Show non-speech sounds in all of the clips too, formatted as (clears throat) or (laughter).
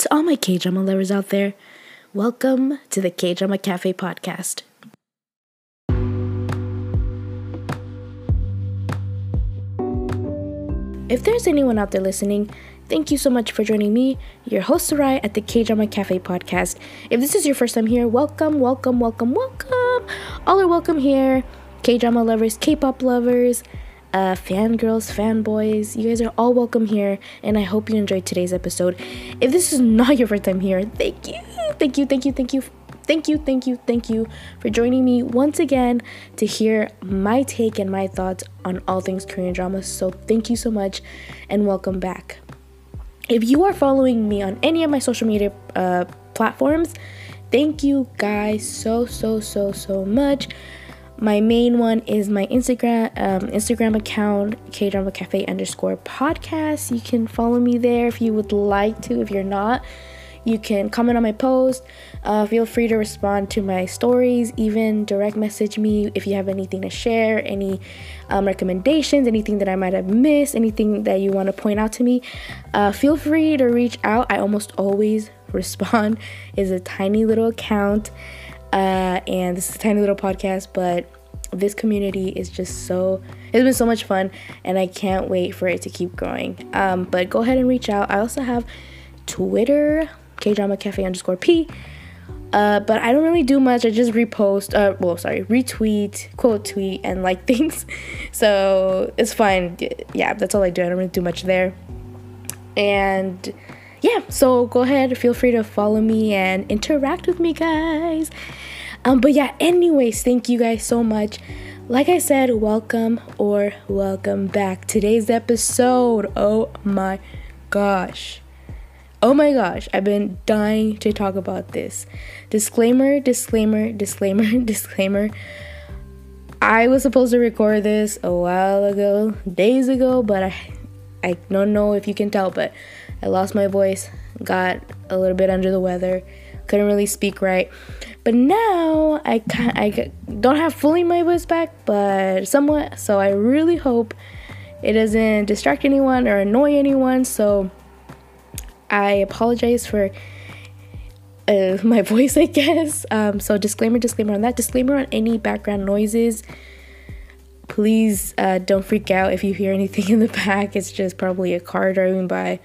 To all my K drama lovers out there, welcome to the K Drama Cafe podcast. If there's anyone out there listening, thank you so much for joining me, your host Sarai, at the K Drama Cafe podcast. If this is your first time here, welcome, welcome, welcome, welcome. All are welcome here. K drama lovers, K pop lovers, uh, fangirls, fanboys, you guys are all welcome here, and I hope you enjoyed today's episode. If this is (laughs) not your first time here, thank you, thank you, thank you, thank you, thank you, thank you, thank you for joining me once again to hear my take and my thoughts on all things Korean drama. So, thank you so much, and welcome back. If you are following me on any of my social media uh, platforms, thank you guys so, so, so, so much my main one is my Instagram um, Instagram account, K Drama Cafe underscore podcast. You can follow me there if you would like to. If you're not, you can comment on my post. Uh, feel free to respond to my stories, even direct message me if you have anything to share, any um, recommendations, anything that I might have missed, anything that you want to point out to me. Uh, feel free to reach out. I almost always (laughs) respond. Is a tiny little account. Uh, and this is a tiny little podcast, but this community is just so it's been so much fun and i can't wait for it to keep growing. Um, but go ahead and reach out. I also have twitter kdrama cafe underscore p. Uh, but i don't really do much. I just repost uh, well sorry retweet quote tweet and (laughs) like things. So it's fine. Yeah that's all i do. I don't really do much there. And yeah so go ahead. Feel free to follow me and interact with me guys um, but yeah, anyways, thank you guys so much. Like I said, welcome or welcome back. Today's episode, oh my gosh. Oh my gosh, I've been dying to talk about this. Disclaimer, disclaimer, disclaimer, (laughs) disclaimer. I was supposed to record this a while ago, days ago, but I I don't know if you can tell, but I lost my voice, got a little bit under the weather, couldn't really speak right. But now I can I don't have fully my voice back, but somewhat. So I really hope it doesn't distract anyone or annoy anyone. So I apologize for uh, (laughs) my voice, I guess. Um, so disclaimer, disclaimer on that. Disclaimer on any background noises. Please uh, don't freak out if you hear anything in the (laughs) back. It's just probably a car driving by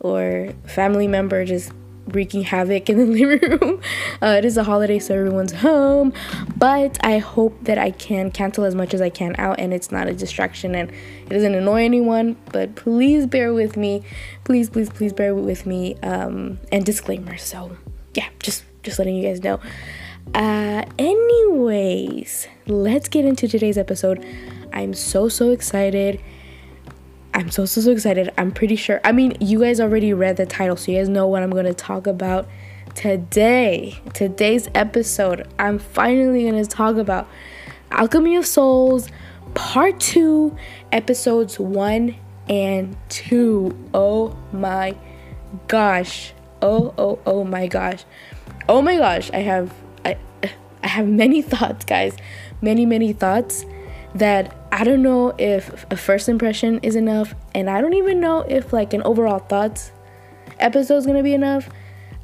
or family member just wreaking havoc in the (laughs) living room. Uh, it is a holiday, so everyone's home. But I hope that I can cancel as much as I can out and it's not a distraction and it doesn't annoy anyone. But please bear with me. Please, please, please bear with me. Um, and disclaimer. So yeah, just just letting you guys know. Uh, anyways, let's get into today's episode. I'm so so excited. I'm so, so, so excited. I'm pretty sure. I mean, you guys already read the title, so you guys know what I'm going to talk about today. Today's episode, I'm finally going to talk about Alchemy of Souls Part 2, episodes 1 and 2. Oh my gosh. Oh, oh, oh my gosh. Oh my gosh. I have I I have many (laughs) thoughts, guys. Many, many thoughts that I don't know if a first impression is enough, and I don't even know if like an overall thoughts episode is gonna be enough.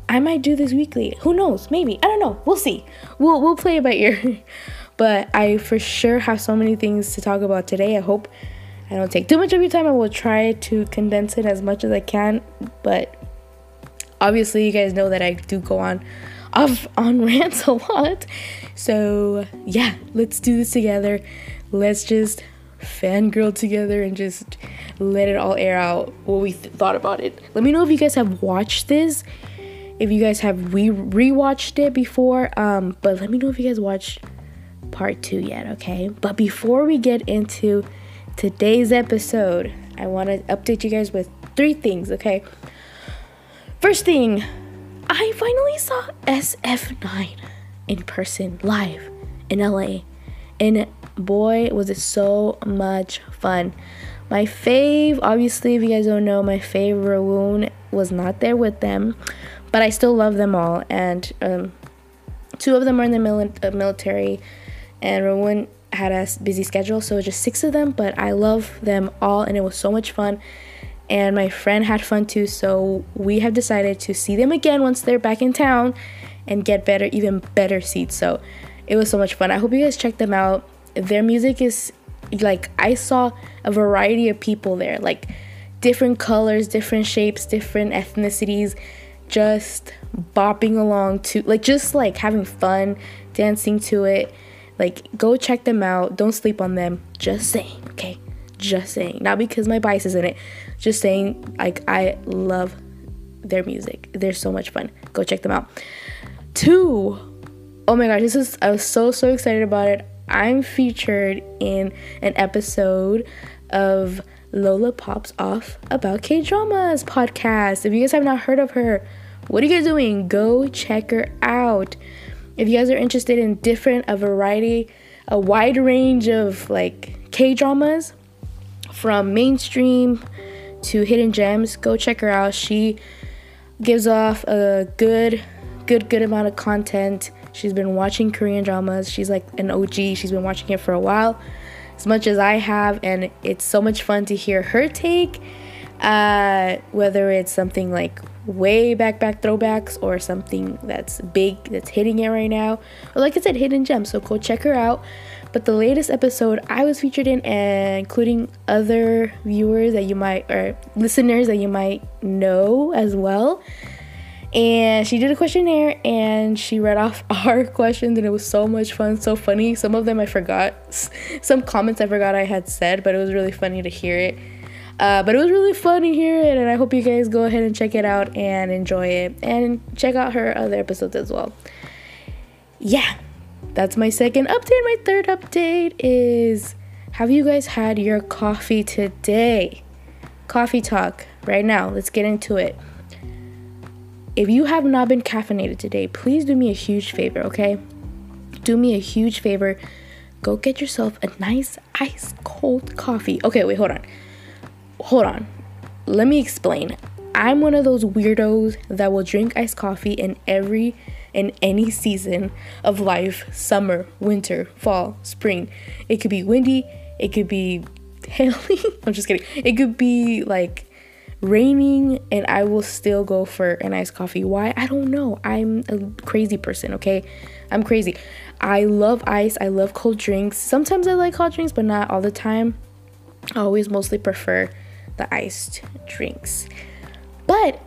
I might do this weekly. Who knows? Maybe. I don't know. We'll see. We'll we'll play it by ear. (laughs) but I for sure have so many things to talk about today. I hope I don't take too much of your time. I will try to condense it as much as I can. But obviously, you guys know that I do go on off on (laughs) rants a lot. So yeah, let's do this together let's just fangirl together and just let it all air out what we th- thought about it. Let me know if you guys have watched this, if you guys have re rewatched it before. Um, but let me know if you guys watched part two yet, okay? But before we get into today's episode, I want to update you guys with three things, okay? First thing, I finally saw SF9 in person live in LA. And boy, was it so much fun. My fave, obviously, if you guys don't know, my fave Rowoon was not there with them, but I still love them all. And um, two of them are in the mili- uh, military, and Rowoon had a busy schedule, so just six of them. But I love them all, and it was so much fun. and my friend had fun too. So we have decided to see them again once they're back in town and get better, even better seats. So it was so much fun. I hope you guys check them out. Their music is like I saw a variety of people there, like different colors, different shapes, different ethnicities, just bopping along to like just like having fun, dancing to it. Like go check them out. Don't sleep on them. Just saying, okay? Just saying. Not because my bias is in it. Just saying like I love their music. They're so much fun. Go check them out. Two. Oh my gosh, this is I was so so excited about it. I'm featured in an episode of Lola Pops Off About K Dramas podcast. If you guys have not heard of her, what are you guys doing? Go check her out. If you guys are interested in different, a variety, a wide range of like K dramas from mainstream to hidden gems, go check her out. She gives off a good, good, good amount of content She's been watching Korean dramas. She's like an OG. She's been watching it for a while, as much as I have, and it's so much fun to hear her take. Uh, whether it's something like way back back throwbacks or something that's big that's hitting it right now or like i said hidden gems so go check her out but the latest episode i was featured in and including other viewers that you might or listeners that you might know as well and she did a questionnaire and she read off (laughs) our questions and it was so much fun so funny. Some of them i forgot. Some comments i forgot i had said but it was really funny to hear it. Uh, but it was really fun to hear it and i hope you guys go ahead and check it out and enjoy it and check out her other episodes as well. Yeah that's my second update. My third update is have you guys had your coffee today? Coffee talk right now. Let's get into it if you have not been caffeinated today, please do me a huge favor, okay? Do me a huge favor. Go get yourself a nice ice cold coffee. Okay, wait, hold on. Hold on. Let me explain. I'm one of those weirdos that will drink iced coffee in every in any season of life summer, winter, fall, spring. It could be windy, it could be (laughs) hailing. I'm just kidding. It could be like raining and I will still go for an iced coffee. Why? I don't know. I'm a crazy person, okay? I'm crazy. I love ice. I love cold drinks. Sometimes I like hot drinks, but not all the time. I always mostly prefer the iced drinks. But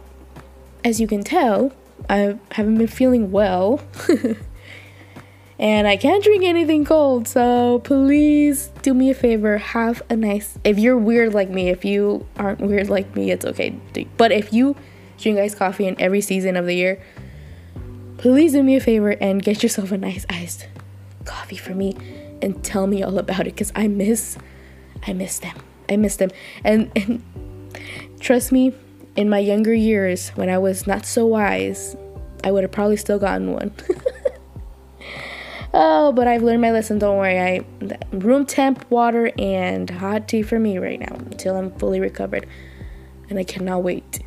as you can tell, I haven't been feeling well. (laughs) and I can't drink anything cold. So please do me a favor, have a nice. If you're weird like me, if you aren't weird like me, it's okay. But if you drink iced coffee in every season of the year, please do me a favor and get yourself a nice iced coffee for me and tell me all about it because I miss, I miss them. I miss them. And and trust me, in my younger years when I was not so wise, I would have probably still gotten one. (laughs) Oh, but I've learned my lesson. Don't worry. I room temp water and hot tea for me right now until I'm fully recovered, and I cannot wait.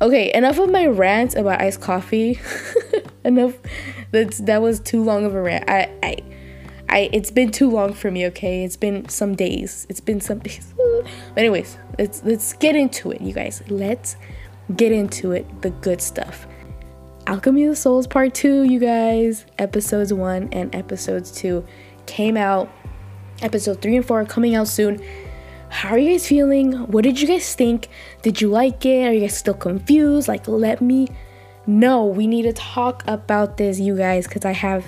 Okay, enough of my rants about iced coffee. (laughs) enough. That's that was too long of a rant. I, I, I. It's been too long for me. Okay, it's been some days. It's been some (laughs) days. but anyways, let's let's get into it, you guys. Let's get into it. The good stuff. Alchemy of the Souls Part 2, you guys. Episodes 1 and episodes 2 came out. Episode 3 and 4 are coming out soon. How are you guys feeling? What did you guys think? Did you like it? Are you guys still confused? Like, let me know. We need to talk about this, you guys, because I have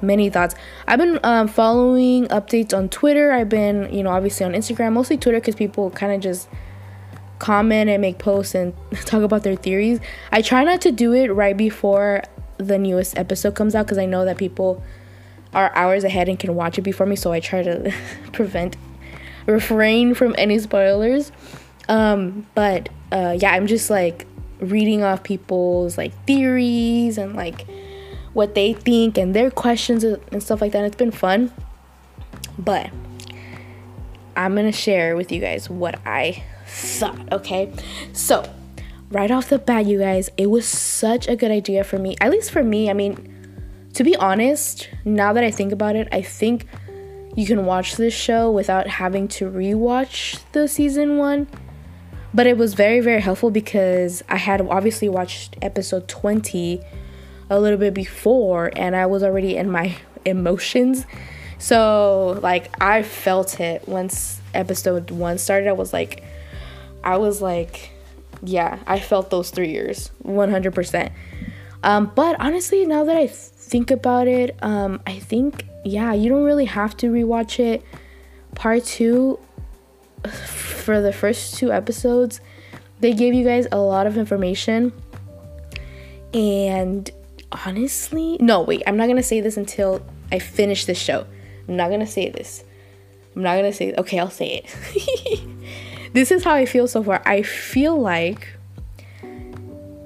many thoughts. I've been um, following updates on Twitter. I've been, you know, obviously on Instagram, mostly Twitter, because people kind of just comment and make posts and (laughs) talk about their theories. I try not to do it right before the newest episode comes out because I know that people are hours ahead and can watch it before me, so I try to (laughs) prevent, refrain from any spoilers. Um, but uh, yeah, I'm just like reading off people's like theories and like what they think and their questions and stuff like that. It's been fun, but I'm gonna share with you guys what I thought, okay? So, right off the bat, you guys, it was such a good idea for me. At least for me, I mean, to be honest, now that I think about it, I think you can watch this show without having to rewatch the season one. but it was very very helpful because I had obviously watched episode 20 a little bit before and I was already in my (laughs) emotions. So like I felt it once episode 1 started. I was like I was like yeah, I felt those 3 years 100%. Um but honestly now that I think about it, um I think yeah, you don't really have to rewatch it. Part 2 (sighs) for the first two episodes, they gave you guys a lot of information. And honestly, no, wait, I'm not gonna say this until I finish the show. I'm not gonna say this. I'm not gonna say, okay, I'll say it. (laughs) this is how I feel so far. I feel like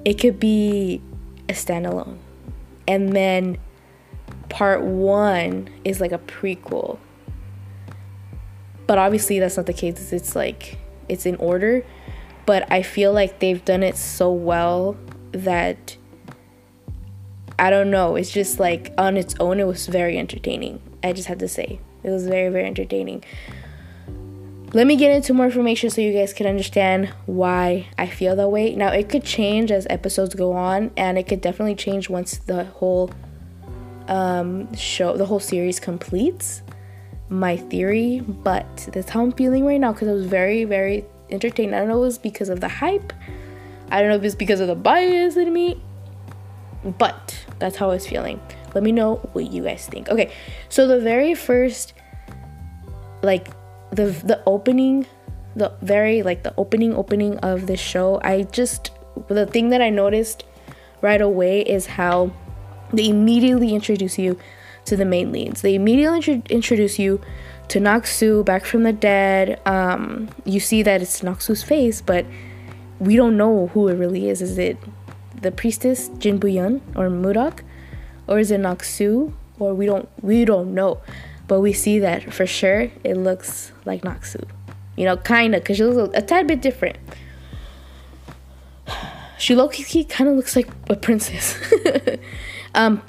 it could be a standalone. And then part one is like a prequel. But obviously that's not the case. It's like it's in order. But i feel like they've done it so well that i don't know. It's just like on its own it was very entertaining i just had to say. It was very very entertaining let me get into more information so you guys can understand why I feel that way. Now, it could change as episodes go on, and it could definitely change once the whole um, show, the whole series completes my theory, but that's how I'm feeling right now because I was very, very entertained. I don't know if it was because of the hype. I don't know if it's because of the bias in me, but that's how I was feeling. Let me know what you guys think. Okay, so the very first, like, the the opening, the very like the opening opening of the show. I just the thing that I noticed right away is how they immediately introduce you to the main leads. They immediately intro- introduce you to Naksu back from the dead. Um, you see that it's Naksu's face, but we don't know who it really is. Is it the priestess Jin Buyeon or Murak, or is it Naksu? Or we don't we don't know, but we see that for sure it looks like Naksu. You know, kind of, because she looks a, a tad bit different. (sighs) She low kind of looks like a princess. (laughs) um,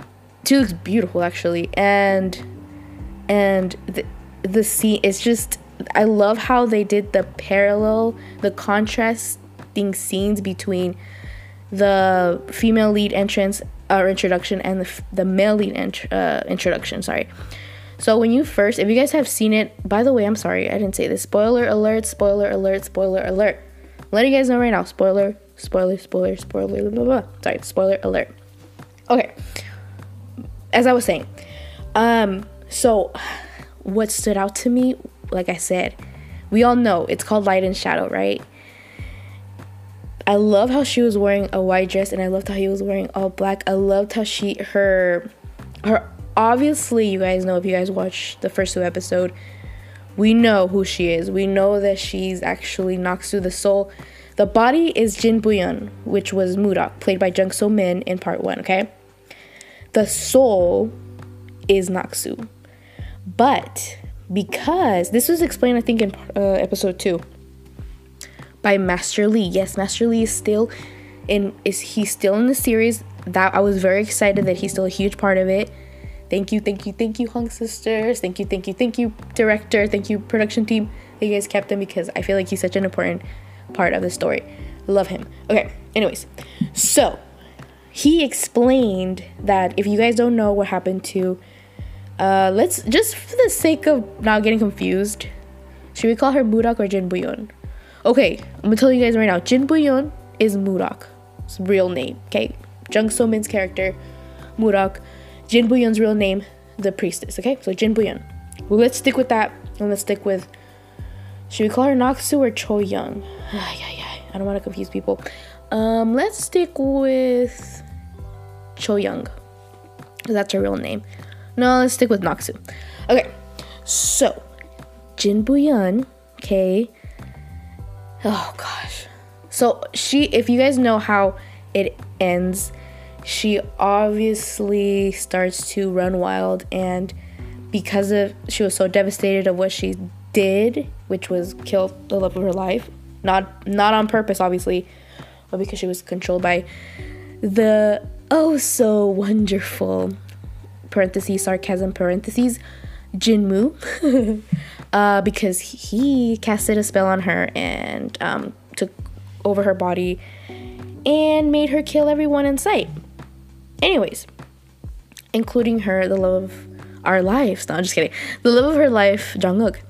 she looks beautiful actually and and the, the scene it's just i love how they did the parallel the contrasting scenes between the female lead entrance or introduction and the, the male lead int- uh, introduction sorry so when you first if you guys have seen it by the way i'm sorry i didn't say this spoiler alert spoiler alert spoiler alert let you guys know right now spoiler spoiler spoiler spoiler blah, blah, blah. sorry spoiler alert okay as I was saying, um, so what stood out to me, like I said, we all know it's called Light and Shadow, right? I love how she was wearing a white dress and I loved how he was wearing all black. I loved how she her her obviously you guys know if you guys watch the first two episode, we know who she is. We know that she's actually Naksu the soul. The body is Jin Buyeon, which was Murak, played by Jung So Min in part one, okay? the soul is Naksu. But because this was explained, I think, in uh, episode two by Master Lee. Yes, Master Lee is still in. Is he still in the series? That I was very excited that he's still a huge part of it. Thank you, thank you, thank you, Hong Sisters. Thank you, thank you, thank you, director. Thank you, production team. You guys kept him because I feel like he's such an important part of the story. love him. Okay. Anyways, so he explained that if you guys don't know what happened to uh let's just for the sake of not getting confused should we call her murak or jin buyeon okay i'm gonna tell you guys right now jin buyeon is murak's real name okay jung so min's character murak jin buyeon's real name the priestess okay so jin buyeon well let's stick with that and let's stick with should we call her naksu or cho young (sighs) i don't want to confuse people um, let's stick with Cho Young. That's her real name. No, let's stick with Naksu. Okay, so Jin Buyeon, okay. Oh gosh. So she, if you guys know how it ends, she obviously starts to run wild, and because of she was so devastated of what she did, which was kill the love of her life, not not on purpose, obviously, but because she was controlled by the oh so wonderful parentheses sarcasm parentheses Jinmu (laughs) uh, because he casted a spell on her and um, took over her body and made her kill everyone in sight. Anyways, including her, the love of our lives. No, I'm just kidding. The love of her life, Jung Uk.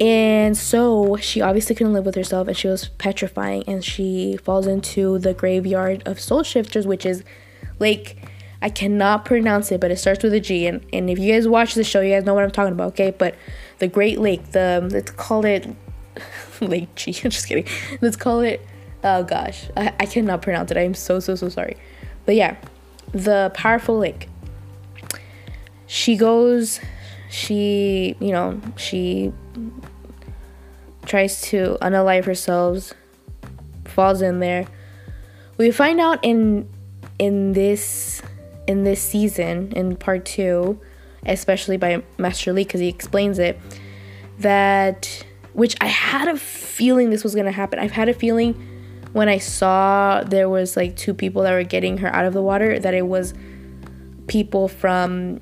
And so she obviously couldn't live with herself and she was petrifying and she falls into the graveyard of soul shifters, which is like I cannot pronounce it, but it starts with a G. And, and if you guys watch the show, you guys know what I'm talking about, okay? But the Great Lake, the let's call it (laughs) Lake G. (laughs) I'm just kidding. Let's call it oh gosh. I, I cannot pronounce it. I'm so so so sorry. But yeah, the powerful lake. She goes she, you know, she tries to unalive herself, falls in there. We find out in in this in this season in part 2, especially by Master Lee cuz he explains it that which I had a feeling this was going to happen. I've had a feeling when I saw there was like two people that were getting her out of the water that it was people from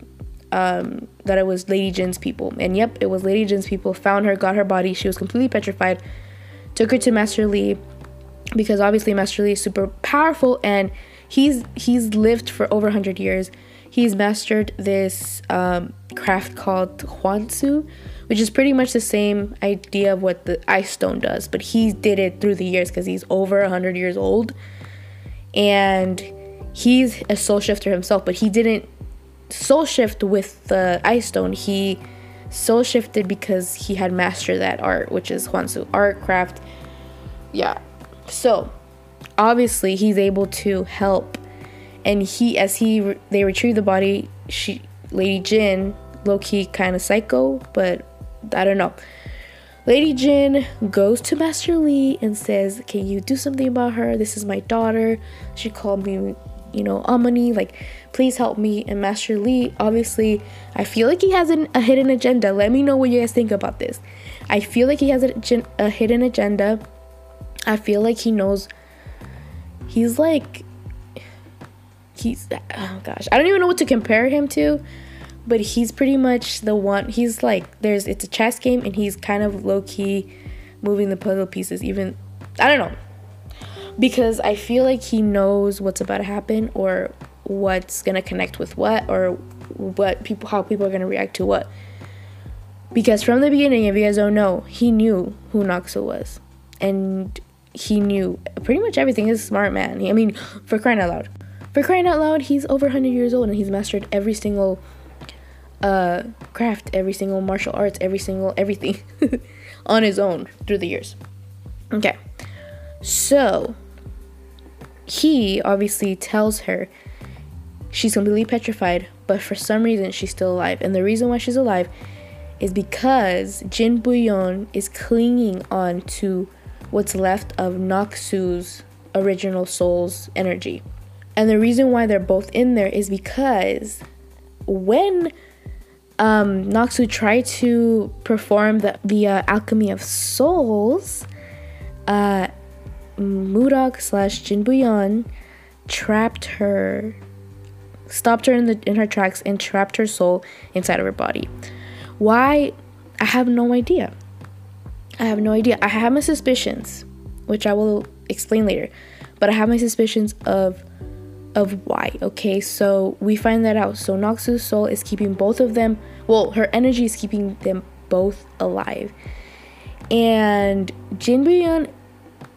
um, that it was Lady Jin's people. And yep, it was Lady Jin's people. Found her, got her body. She was completely petrified. Took her to Master Lee because obviously Master Lee is super powerful and he's he's lived for over 100 years. He's mastered this um, craft called Hwantsu, which is pretty much the same idea of what the ice stone does, but he did it through the years because he's over 100 years old. And he's a soul shifter himself, but he didn't soul shift with the ice stone. He soul shifted because he had mastered that art, which is Hwantsu art craft. Yeah. So obviously he's able to help, and he as he they retrieve the body, she Lady Jin, low key kind of psycho, but I don't know. Lady Jin goes to Master Lee and says, Can you do something about her? This is my daughter. She called me, you know, Amani. Like, please help me. And Master Lee, obviously, I feel like he has an, a hidden agenda. Let me know what you guys think about this. I feel like he has a, a hidden agenda. I feel like he knows. He's like. He's. Oh gosh. I don't even know what to compare him to but he's pretty much the one he's like there's it's a chess game and he's kind of low key moving the puzzle pieces even I don't know. Because I feel like he knows what's about to happen or what's to connect with what or what people how people are to react to what. Because from the beginning if you guys don't know he knew who Naksu was. And he knew pretty much everything. He's a smart man. I mean for crying out loud. For crying out loud he's over 100 years old and he's mastered every single uh, craft, every single martial arts, every single everything (laughs) on his own through the years. Okay, so he obviously tells her she's completely petrified, but for some reason she's still alive. And the reason why she's alive is because Jin Buyeon is clinging on to what's left of Naksu's original soul's energy. And the reason why they're both in there is because when um, Naksu tried to perform the, the uh, alchemy of souls, uh, Mudok slash Jinbuyeon trapped her, stopped her in the in her tracks and trapped her soul inside of her body. Why? I have no idea. I have no idea. I have my suspicions, which I will explain later, but I have my suspicions of of why. Okay, so we find that out. So Naksu's soul is keeping both of them, well, her energy is keeping them both alive. And Jinbuyeon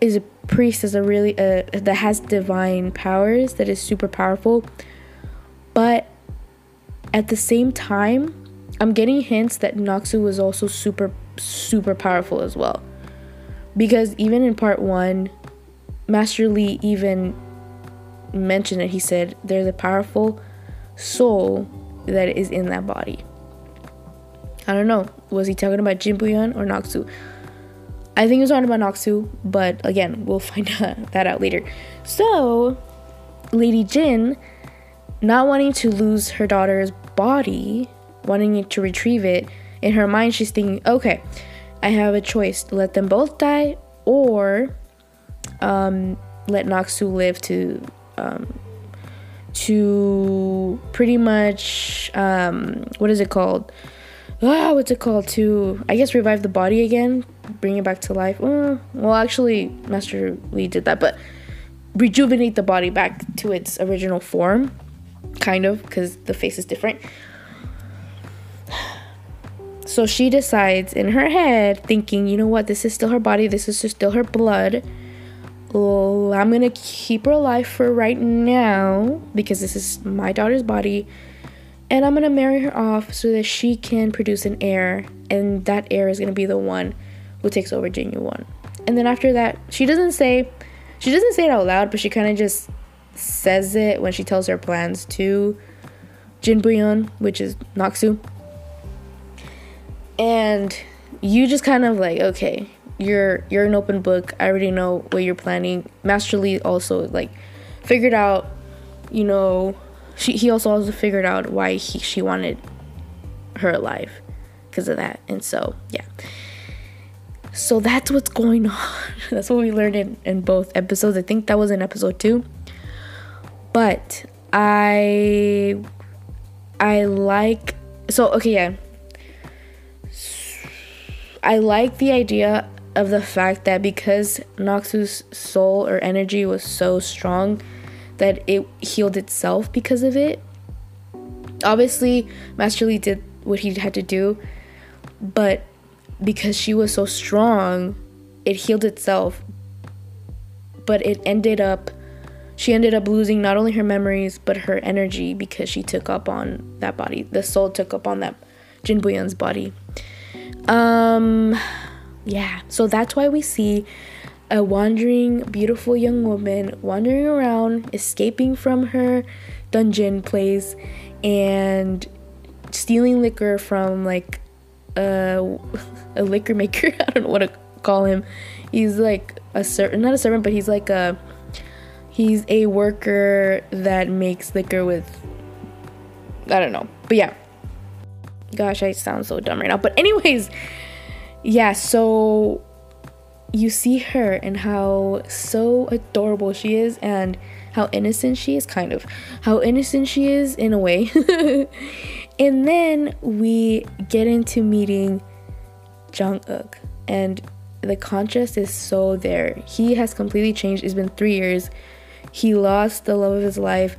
is a priest is a really uh, that has divine powers that is super powerful. But at the same time, I'm getting hints that Naksu was also super super powerful as well. Because even in part 1, Master Lee even mentioned it. He said there's a powerful soul that is in that body. I don't know. Was he talking about Jinbuyeon or Naksu? I think he was talking about Naksu, but again, we'll (laughs) find that out later. So, Lady Jin, not wanting to lose her daughter's body, wanting to retrieve it, in her mind, she's thinking, okay, I have a choice let them both die or um, let Naksu live to um, to pretty much um, what is it called? Ah, what's it called? To I guess revive the body again bring it back to life. Uh, well, actually, Master Lee did that, but rejuvenate the body back to its original form, kind of, because the face is different. So she decides in her head, thinking, you know what, this is still her body, this is still her blood. Well, I'm gonna keep her alive for right now because this is my daughter's body, and I'm gonna marry her off so that she can produce an heir, and that heir is gonna be the one who takes over Jinyowon. And then after that, she doesn't say, she doesn't say it out loud, but she kind of just says it when she tells her plans to Jin Buyeon, which is Naksu and you just kind of like okay you're you're an open book. I already know what you're planning. Master lee also like figured out you know she, he also also figured out why he, she wanted her alive because of that. And so yeah. So that's what's going on. (laughs) That's what we learned in, in both episodes. I think that was in episode two. But i i like so okay yeah. I like the idea of the fact that because Naksu's soul or energy was so strong that it healed itself because of it. Obviously, Master Lee did what he had to do, but because she was so strong, it healed itself. But it ended up she ended up losing not only her memories but her energy because she took up on that body. The soul took up on that Jin Buyeon's body. Um, yeah, so that's why we see a wandering, beautiful young woman wandering around, escaping from her dungeon place, and stealing liquor from like a, (laughs) a liquor maker. (laughs) I don't know what to call him. He's like a servant, not a servant, but he's like a he's a worker that makes liquor with I don't know. But yeah, Gosh, I sound so dumb right now. But, anyways, yeah, so you see her and how so adorable she is and how innocent she is, kind of. How innocent she is in a way. (laughs) and then we get into meeting Jung Uk, and the contrast is so there. He has completely changed. It's been three years. He lost the love of his life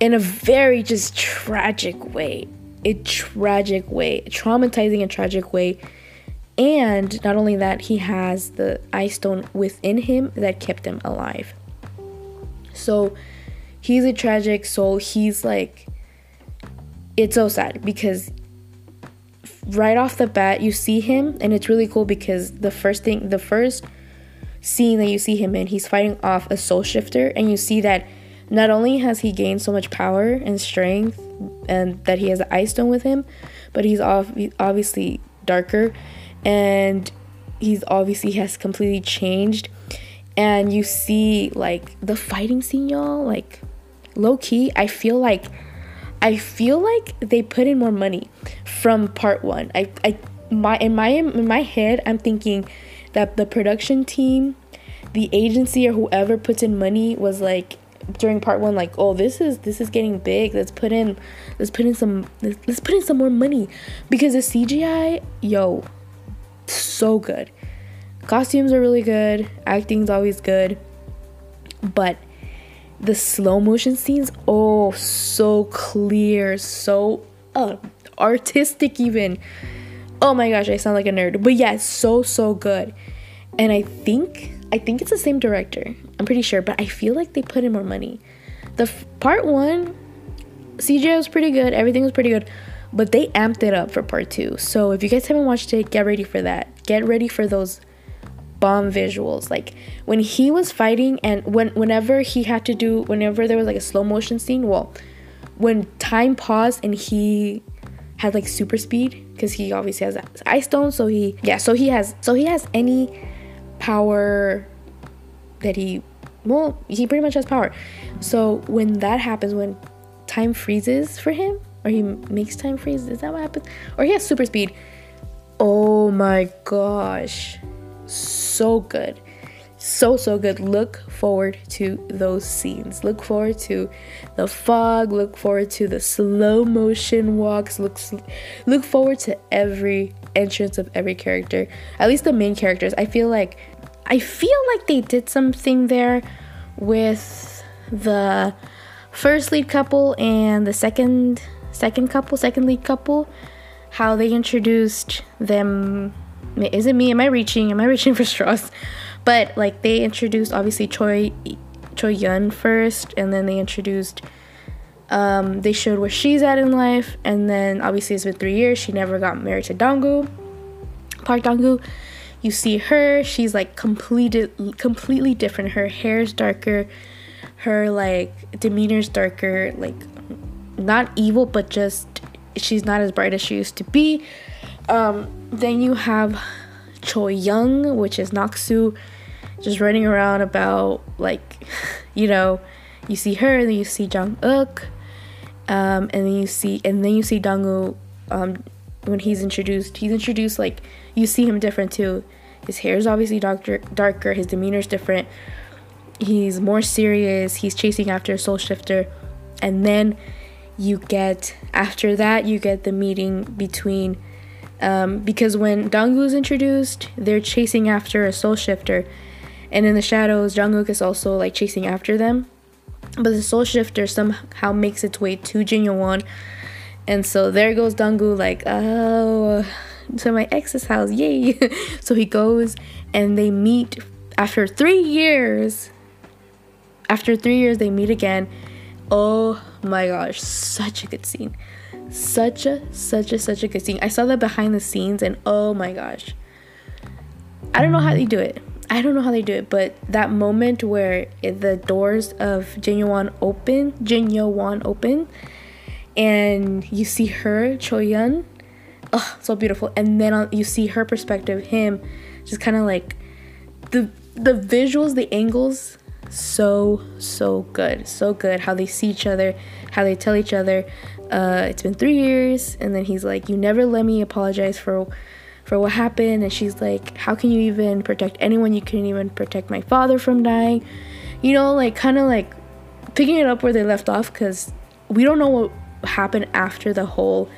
in a very just tragic way. A tragic way, traumatizing and tragic way. And not only that, he has the ice stone within him that kept him alive. So he's a tragic soul. He's like, it's so sad because right off the bat, you see him, and it's really cool because the first thing, the first scene that you see him in, he's fighting off a soul shifter, and you see that not only has he gained so much power and strength and that he has the ice stone with him, but he's obviously darker and he's obviously has completely changed. And you see like the fighting scene, y'all, like low key, I feel like I feel like they put in more money from part 1. I I my in my in my head, I'm thinking that the production team, the agency or whoever puts in money was like during part one like oh this is this is getting big. Let's put in let's put in some let's, put in some more money. Because the cgi yo so good. Costumes are really good. Acting's always good. But the slow motion scenes oh so clear so uh, artistic even. Oh my gosh i sound like a nerd. But yeah so so good. And i think I think it's the same director. I'm pretty sure, but I feel like they put in more money. The f- part one, CGI was pretty good. Everything was pretty good, but they amped it up for part two. So if you guys haven't watched it, get ready for that. Get ready for those bomb visuals. Like when he was fighting, and when whenever he had to do, whenever there was like a slow motion scene, well, when time paused and he had like super speed because he obviously has ice stone so he yeah so he has so he has any power that he well he pretty much has power. So when that happens when time freezes for him or he makes time freeze is that what happens? Or he has super speed. Oh my gosh. So good. So so good. Look forward to those scenes. Look forward to the fog. Look forward to the slow motion walks. Look look forward to every entrance of every character, at least the main characters. I feel like I feel like they did something there with the first lead couple and the second second couple, second lead couple, how they introduced them. Is it me? Am I reaching? Am I reaching for straws? But like they introduced obviously Choi Choi Yun first, and then they introduced. Um, they showed where she's at in life, and then obviously it's been three years. She never got married to Donggu, Park Donggu. You see her; she's like completed, completely different. Her hair's darker, her like demeanor's darker. Like not evil, but just she's not as bright as she used to be. Um, then you have Choi Young, which is Naksu, just running around about like, (laughs) you know, you see her, then you see Jung Uk, um, and then you see, and then you see Donggu, um, when he's introduced. He's introduced like you see him different too. His hair is obviously darker, darker. His demeanor is different. He's more serious. He's chasing after a soul shifter, and then you get after that you get the meeting between um, because when Donggu is introduced, they're chasing after a soul shifter, and in the shadows, Jung Uk is also like chasing after them. But the soul shifter somehow makes its way to Jin Won, and so there goes Donggu like, oh, to my ex's house, yay! (laughs) so he goes, and they meet after three years. After three years, they meet again. Oh my gosh, such a good scene such a such a such a good scene. I saw that behind the scenes and oh my gosh. I don't know how they do it. I don't know how they do it, but that moment where the doors of Jinyowon open, Jinyowon open, and you see her, Choyun, oh, so beautiful. And then you see her perspective, him, just kind of like the the visuals, the angles, so so good, so good. How they see each other, how they tell each other, uh, it's been three years and then he's like you never let me apologize for for what happened and she's like how can you even protect anyone you couldn't even protect my father from dying you know like kind of like picking it up where they left off because we don't know what happened after the whole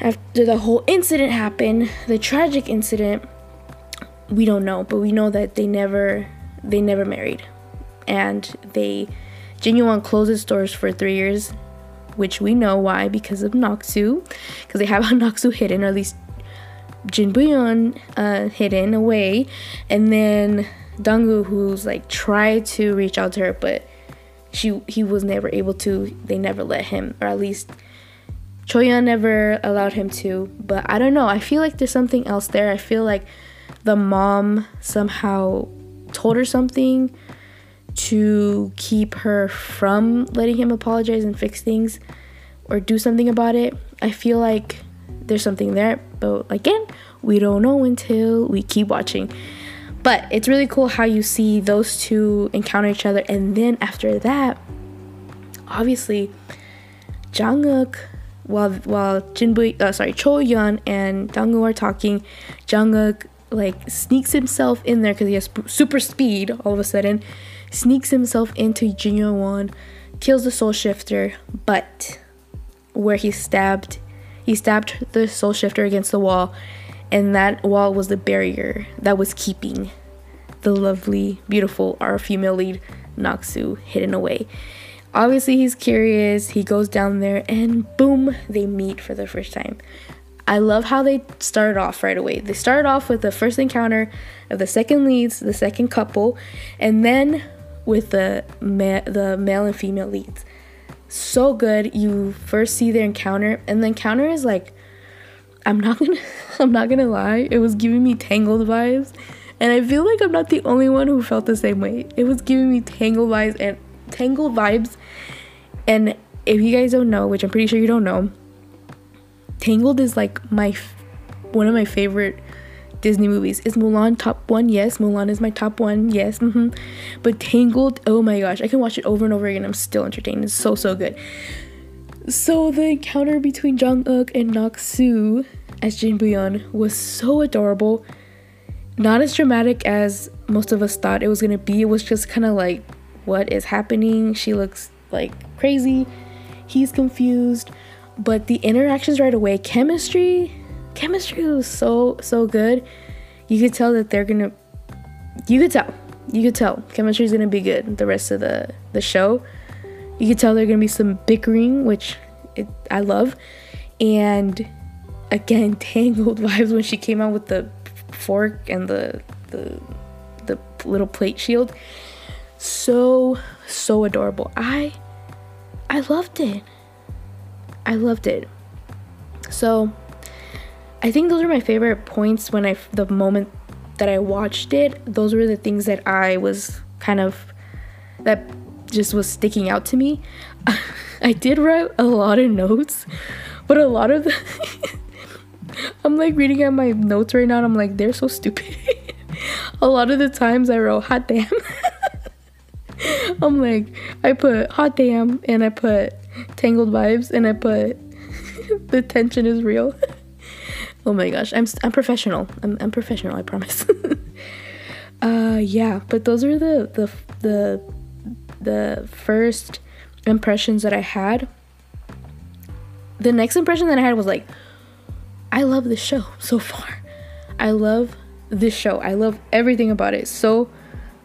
after the whole incident happened the tragic incident we don't know but we know that they never they never married and they genuine closes doors for three years which we know why because of Naksu, because they have (laughs) Naksu hidden, or at least Jin Buyeon uh, hidden away, and then Donggu who's like tried to reach out to her, but she he was never able to. They never let him, or at least Choya never allowed him to. But I don't know. I feel like there's something else there. I feel like the mom somehow told her something to keep her from letting him apologize and fix things or do something about it. I feel like there's something there, but again, we don't know until we keep watching. But it's really cool how you see those two encounter each other, and then after that, obviously, Jung Uk, while while Jinbu, uh, sorry, Cho Yun and Donggu are talking, Jung Uk like sneaks himself in there because he has super speed all of a sudden sneaks himself into Jinyowon, kills the soul shifter, but where he stabbed he stabbed the soul shifter against the wall, and that wall was the barrier that was keeping the lovely, beautiful, our female lead Naksu hidden away. Obviously, he's curious. He goes down there, and boom, they meet for the first time. I love how they started off right away. They started off with the first encounter of the second leads, the second couple, and then with the ma- the male and female leads. So good. You first see their encounter, and the encounter is like, I'm not gonna, (laughs) I'm not gonna lie. It was giving me Tangled vibes, and I feel like I'm not the only one who felt the same way. It was giving me Tangled vibes and Tangled vibes, and if you guys don't know, which I'm pretty sure you don't know, Tangled is like my one of my favorite Disney movies. Is Mulan top one? Yes. Mulan is my top one. Yes. Mm-hmm. But Tangled, oh my gosh, I can watch it over and over again. I'm still entertained. It's so so good. So the encounter between Jung Uk and Naksu as Jin Buyeon was so adorable. Not as dramatic as most of us thought it was gonna be. It was just kind of like, what is happening? She looks like crazy. He's confused. But the interactions right away, chemistry chemistry was so so good. You could tell that they're gonna. You could tell. You could tell chemistry is gonna be good the rest of the the show. You could tell there's gonna be some bickering, which it, I love, and again (laughs) tangled vibes when she came out with the fork and the the the little plate shield. So so adorable. I I loved it. I loved it. So I think those are my favorite points when I the moment that I watched it. Those were the things that I was kind of that just was sticking out to me. (laughs) I did write a lot of notes, but a lot of the (laughs) I'm like reading at my notes right now and I'm like they're so stupid. (laughs) a lot of the times I wrote hot damn. (laughs) I'm like I put hot damn and I put tangled vibes and I put (laughs) the tension is real. (laughs) oh my gosh, I'm I'm professional. I'm I'm professional. I promise. uh, yeah, but those are the the the the first impressions that I had. The next impression that I had was like, I love this show so far. I love this show. I love everything about it so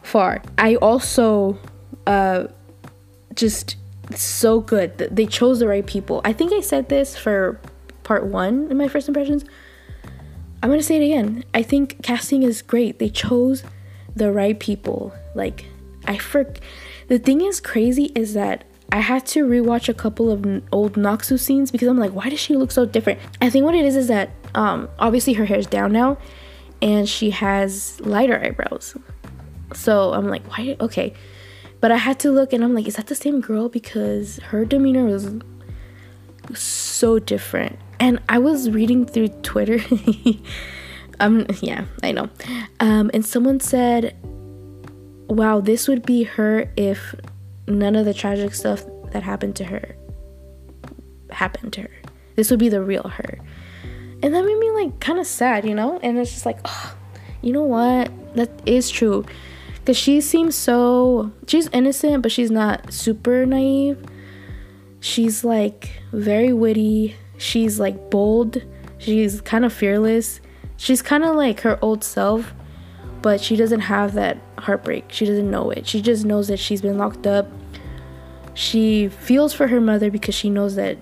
far. I also uh just so good. That they chose the right people. I think I said this for part one in my first impressions. I'm gonna say it again. I think casting is great. They chose the right people. Like I for the thing is crazy is that I had to rewatch a couple of old Naksu scenes because I'm like, why does she look so different? I think what it is is that um, obviously her hair's down now, and she has lighter eyebrows. So I'm like, why? Okay, but I had to look and I'm like, is that the same girl? Because her demeanor was so different. And I was reading through Twitter. (laughs) um, yeah, I know. Um, and someone said, wow, this would be her if none of the tragic stuff that happened to her happened to her. This would be the real her. And that made me like kind of sad, you know? And it's just like, oh, you know what? That is true because she seems so she's innocent but she's not super naive. She's like very witty. She's like bold. She's kind of fearless. She's kind of like her old self but she doesn't have that heartbreak. She doesn't know it. She just knows that she's been locked up. She feels for her mother because she knows that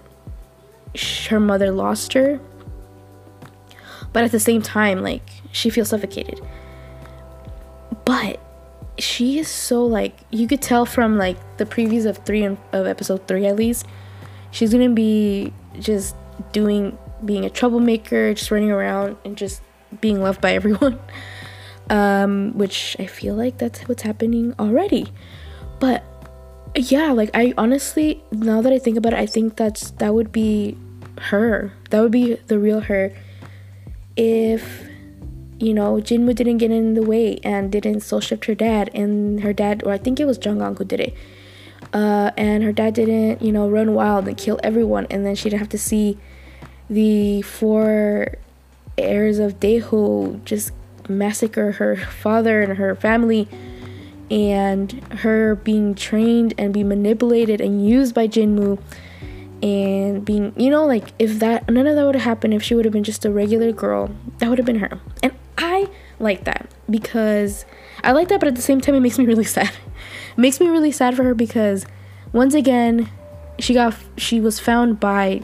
her mother lost her. But at the same time like she feels suffocated. But she is so like you could tell from like the previews of three and of episode three at least she's gonna be just doing being a troublemaker just running around and just being loved by everyone. (laughs) Um which i feel like that's what's happening already. But yeah like i honestly now that i think about it i think that's that would be her. That would be the real her. If you know, Jinwoo didn't get in the way and didn't soul shift her dad, and her dad, or I think it was Jung Uk who did it. Uh, and her dad didn't, you know, run wild and kill everyone, and then she didn't have to see the four heirs of Daeho just massacre her father and her family, and her being trained and be manipulated and used by Jinwoo and being you know like if that none of that would have happened if she would have been just a regular girl that would have been her and I like that because I like that, but at the same time, it makes me really (laughs) sad. It makes me really sad for her because once again, she got she was found by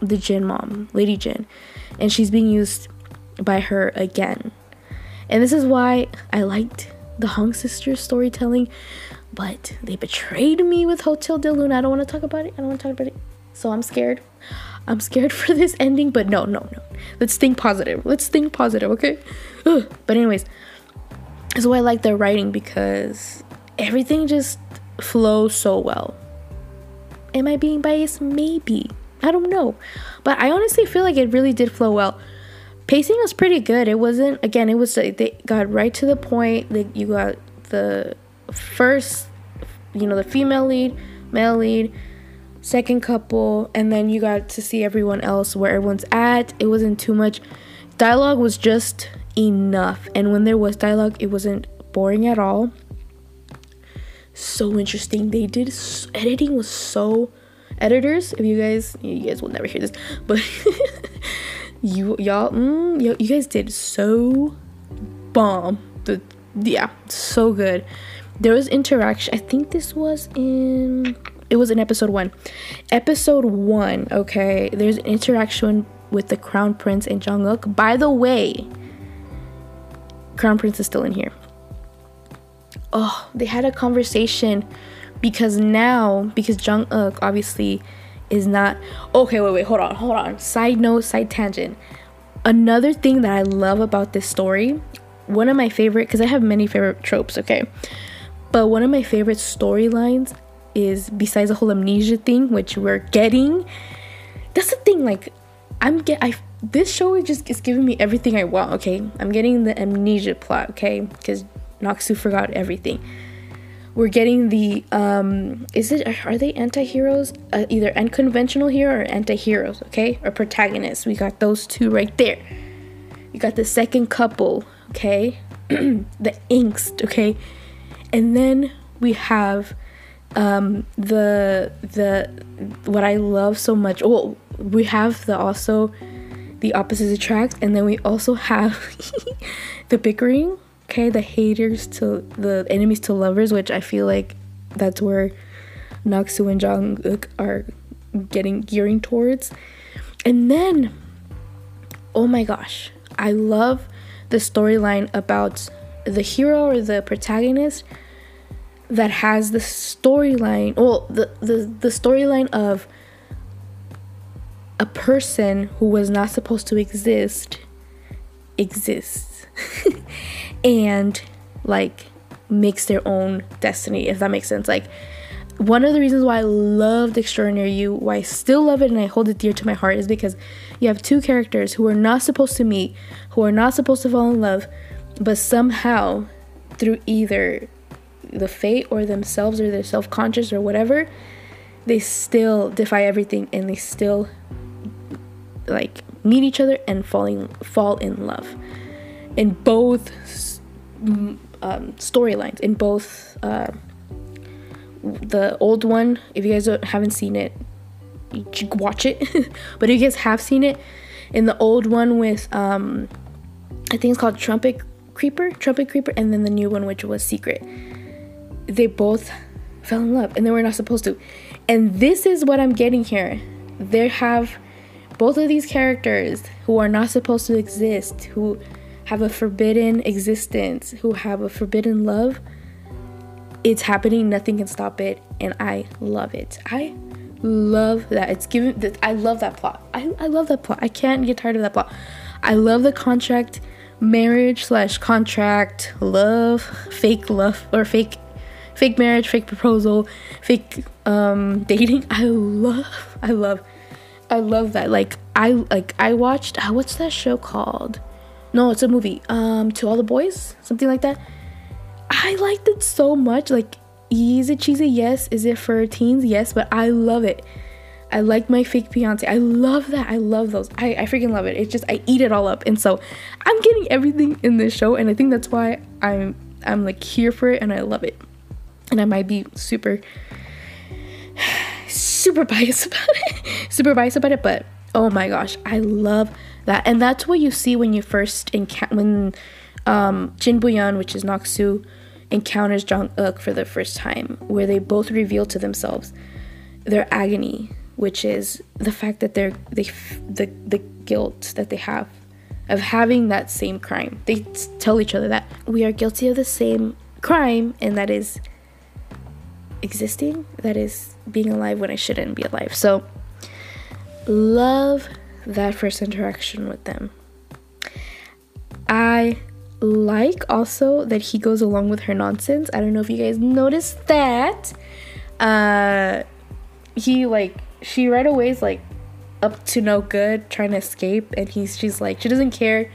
the Jin mom, Lady Jin, and she's being used by her again. And this is why I liked the Hong sisters storytelling, but they betrayed me with Hotel del Luna. I don't want to talk about it. I don't want to talk about it. So I'm scared. I'm scared (laughs) for this ending, but no, no, no. Let's think positive. Let's think positive, okay? Ugh. But anyways, that's why I like their writing because everything just flows so well. Am I being biased? Maybe. I don't know. But I honestly feel like it really did flow well. Pacing was pretty good. It wasn't again, it was they got right to the point. Like you got the first you know, the female lead, male lead, second couple, and then you got to see everyone else where everyone's at. It wasn't too much. Dialogue was just enough. And when there was dialogue, it wasn't boring at all. So interesting. They did so, editing was so editors, if you guys you guys will never hear this, but (laughs) You y'all, mm, y- you guys did so bomb. The yeah, so good. There was interaction. I think this was in. It was in episode one. Episode one. Okay, there's an interaction with the crown prince and Jung Uk. By the way, crown prince is still in here. Oh, they had a conversation because now because Jung Uk obviously is not okay. Wait, wait, hold on, hold on. Side note, side tangent. Another thing that I love about this story, one of my favorite because I have many favorite tropes. Okay, but one of my favorite storylines is besides the whole amnesia thing, which we're getting. That's the thing. Like, I'm get I this show is just is giving me everything I want. Okay, I'm getting the amnesia plot. Okay, because Naksu forgot everything we're getting the um is it are they anti-heroes uh, either unconventional hero or anti-heroes okay or protagonists we got those two right there you got the second couple okay (clears throat) the angst okay and then we have um the the what i love so much oh we have the also the opposites attract and then we also have (laughs) the bickering okay? The haters to the enemies to lovers which i feel like that's where naksu and jung are getting gearing towards. And then oh my gosh i love the storyline about the hero or the protagonist that has the storyline well the the, the storyline of a person who was not supposed to exist exists (laughs) and like makes their own destiny if that makes sense. Like one of the reasons why I loved Extraordinary You, why I still love it and I hold it dear to my heart, is because you have two characters who are not supposed to meet, who are not supposed to fall in love, but somehow, through either the fate or themselves or their self conscious or whatever, they still defy everything and they still like meet each other and falling fall in love. In both um, storylines in both uh, the old one if you guys haven't seen it watch it. (laughs) But if you guys have seen it in the old one with um, i think it's called trumpet creeper trumpet creeper and then the new one which was secret they both fell in love and they were not supposed to and this is what i'm getting here they have both of these characters who are not supposed to exist who have a forbidden existence, who have a forbidden love, it's happening. Nothing can stop it. And I love it. I love that. It's given that I love that plot. I, I love that plot. I can't get tired of that plot. I love the contract, marriage slash contract, love, fake love, or fake fake marriage, fake proposal, fake um dating. (laughs) I love I love I love that. Like I like I watched uh, what's that show called? No, it's a movie. Um, To All the Boys, something like that. I liked it so much. Like, is it cheesy? Yes. Is it for teens? Yes. But I love it. I like my fake fiance. I love that. I love those. I, I freaking love it. It's just I eat it all up. And so I'm getting everything in this show, and I think that's why I'm I'm like here for it and I love it. And I might be super super biased (laughs) about it. super biased about it, but oh my gosh, I love that and that's what you see when you first encounter when um, Jin Buyeon, which is Naksu, encounters Jung Uk for the first time, where they both reveal to themselves their agony, which is the fact that they're they the the guilt that they have of having that same crime. They tell each other that we are guilty of the same crime, and that is existing, that is being alive when I shouldn't be alive. So, love that first interaction with them. I like also that he goes along with her nonsense. I don't know if you guys noticed that. Uh he like she right away is like up to no good trying to escape and he's she's like she doesn't care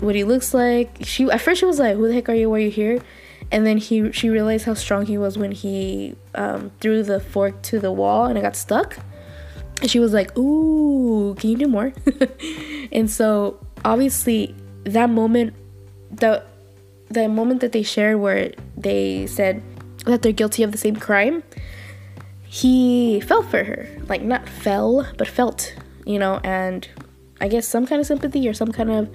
what he looks like. She at first she was like, Who the heck are you? Why are you here? And then he she realized how strong he was when he um, threw the fork to the wall and it got stuck. And she was like, Ooh, can you do more? (laughs) and so obviously that moment the the moment that they shared where they said that they're guilty of the same crime, he fell for her. Like not fell, but felt, you know, and I guess some kind of sympathy or some kind of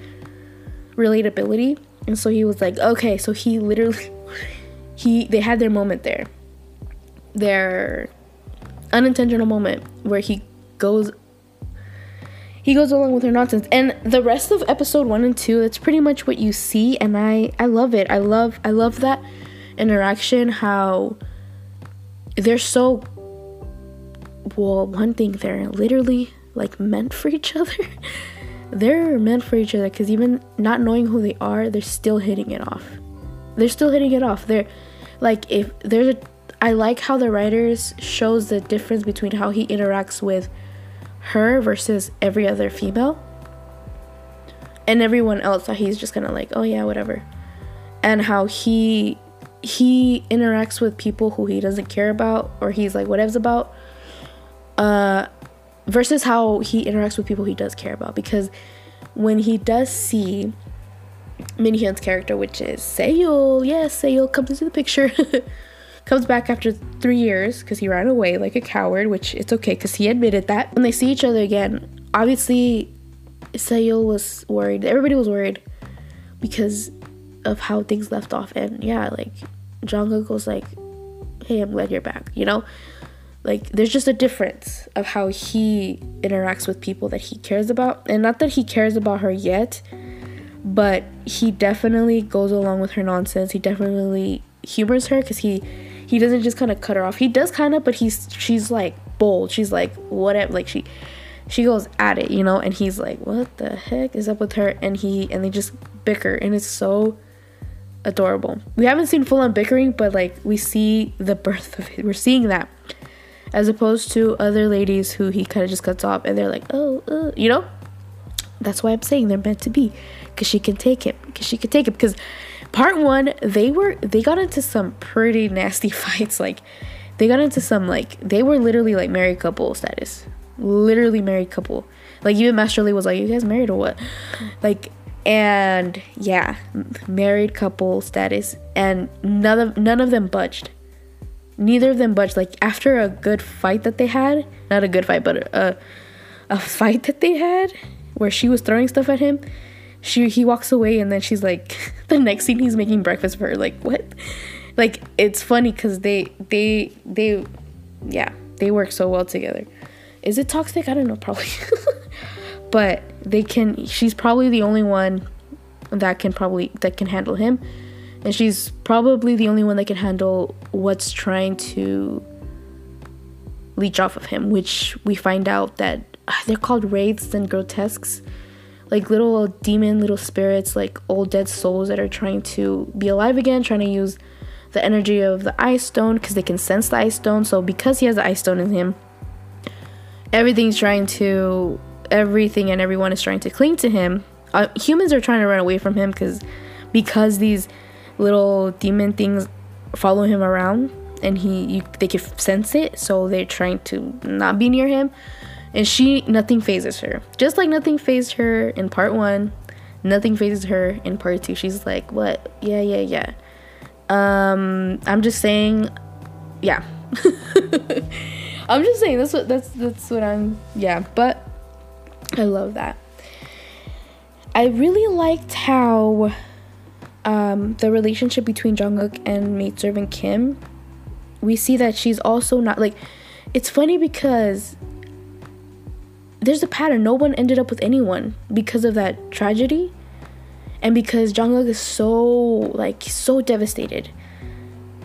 relatability. And so he was like, okay, so he literally he they had their moment there. Their unintentional moment where he goes he goes along with her nonsense and the rest of episode 1 and 2 that's pretty much what you see and I I love it. I love I love that interaction how they're so well one thing they're literally like meant for each other. (laughs) they're meant for each other because even not knowing who they are, they're still hitting it off. They're still hitting it off. They're like if there's a I like how the writers shows the difference between how he interacts with her versus every other female. And everyone else that he's just kind of like oh yeah whatever. And how he he interacts with people who he doesn't care about or he's like whatever's about uh versus how he interacts with people he does care about. Because when he does see Min Hyun's character which is Seyul. Yes Seyul comes into the picture. (laughs) Comes back after three years because he ran away like a coward which it's okay because he admitted that. When they see each other again obviously Seyul was worried. Everybody was worried because of how things left off. And yeah like Jung Uk was like hey I'm glad you're back you know? Like there's just a difference of how he interacts with people that he cares about. And not that he cares about her yet but he definitely goes along with her nonsense. He definitely humors her because he he doesn't just kind of cut her off. He does kind of but he's she's like bold. She's like whatever like she she goes at it you know? And he's like what the heck is up with her? And he and they just bicker and it's so adorable. We haven't seen full on bickering but like we see the birth of it. We're seeing that. As opposed to other ladies who he kind of just cuts off and they're like, oh, uh, you know? That's why I'm saying they're meant to be because she can take him, because she can take him. because part one they were they got into some pretty nasty (laughs) fights like they got into some like they were literally like married couple status literally married couple like even master lee was like you guys married or what like and yeah married couple status and none of none of them budged neither of them budged. Like after a good fight that they had, not a good fight, but a a fight that they had where she was throwing stuff at him. She he walks away and then she's like (laughs) the next scene he's making breakfast for her. Like what? Like it's funny because they they they yeah they work so well together. Is it toxic? I don't know, probably. (laughs) but they can. She's probably the only one that can probably that can handle him and she's probably the only one that can handle what's trying to leech off of him which we find out that they're called wraiths and grotesques. Like little demon little spirits like old dead souls that are trying to be alive again trying to use the energy of the ice stone because they can sense the ice stone. So because he has the ice stone in him everything's trying to everything and everyone is trying to cling to him. Uh, humans are trying to run away from him because because these little demon things follow him around and he you, they can sense it. So they're trying to not be near him and she nothing phases her. Just like nothing phased her in part one nothing phases her in part two. She's like what? Yeah yeah yeah. Um i'm just saying yeah. (laughs) I'm just saying that's what that's that's what i'm yeah but i love that. I really liked how um, the relationship between Jung Uk and maidservant Kim, we see that she's also not like. It's funny because there's a pattern. No one ended up with anyone because of that tragedy, and because Jung Uk is so like so devastated.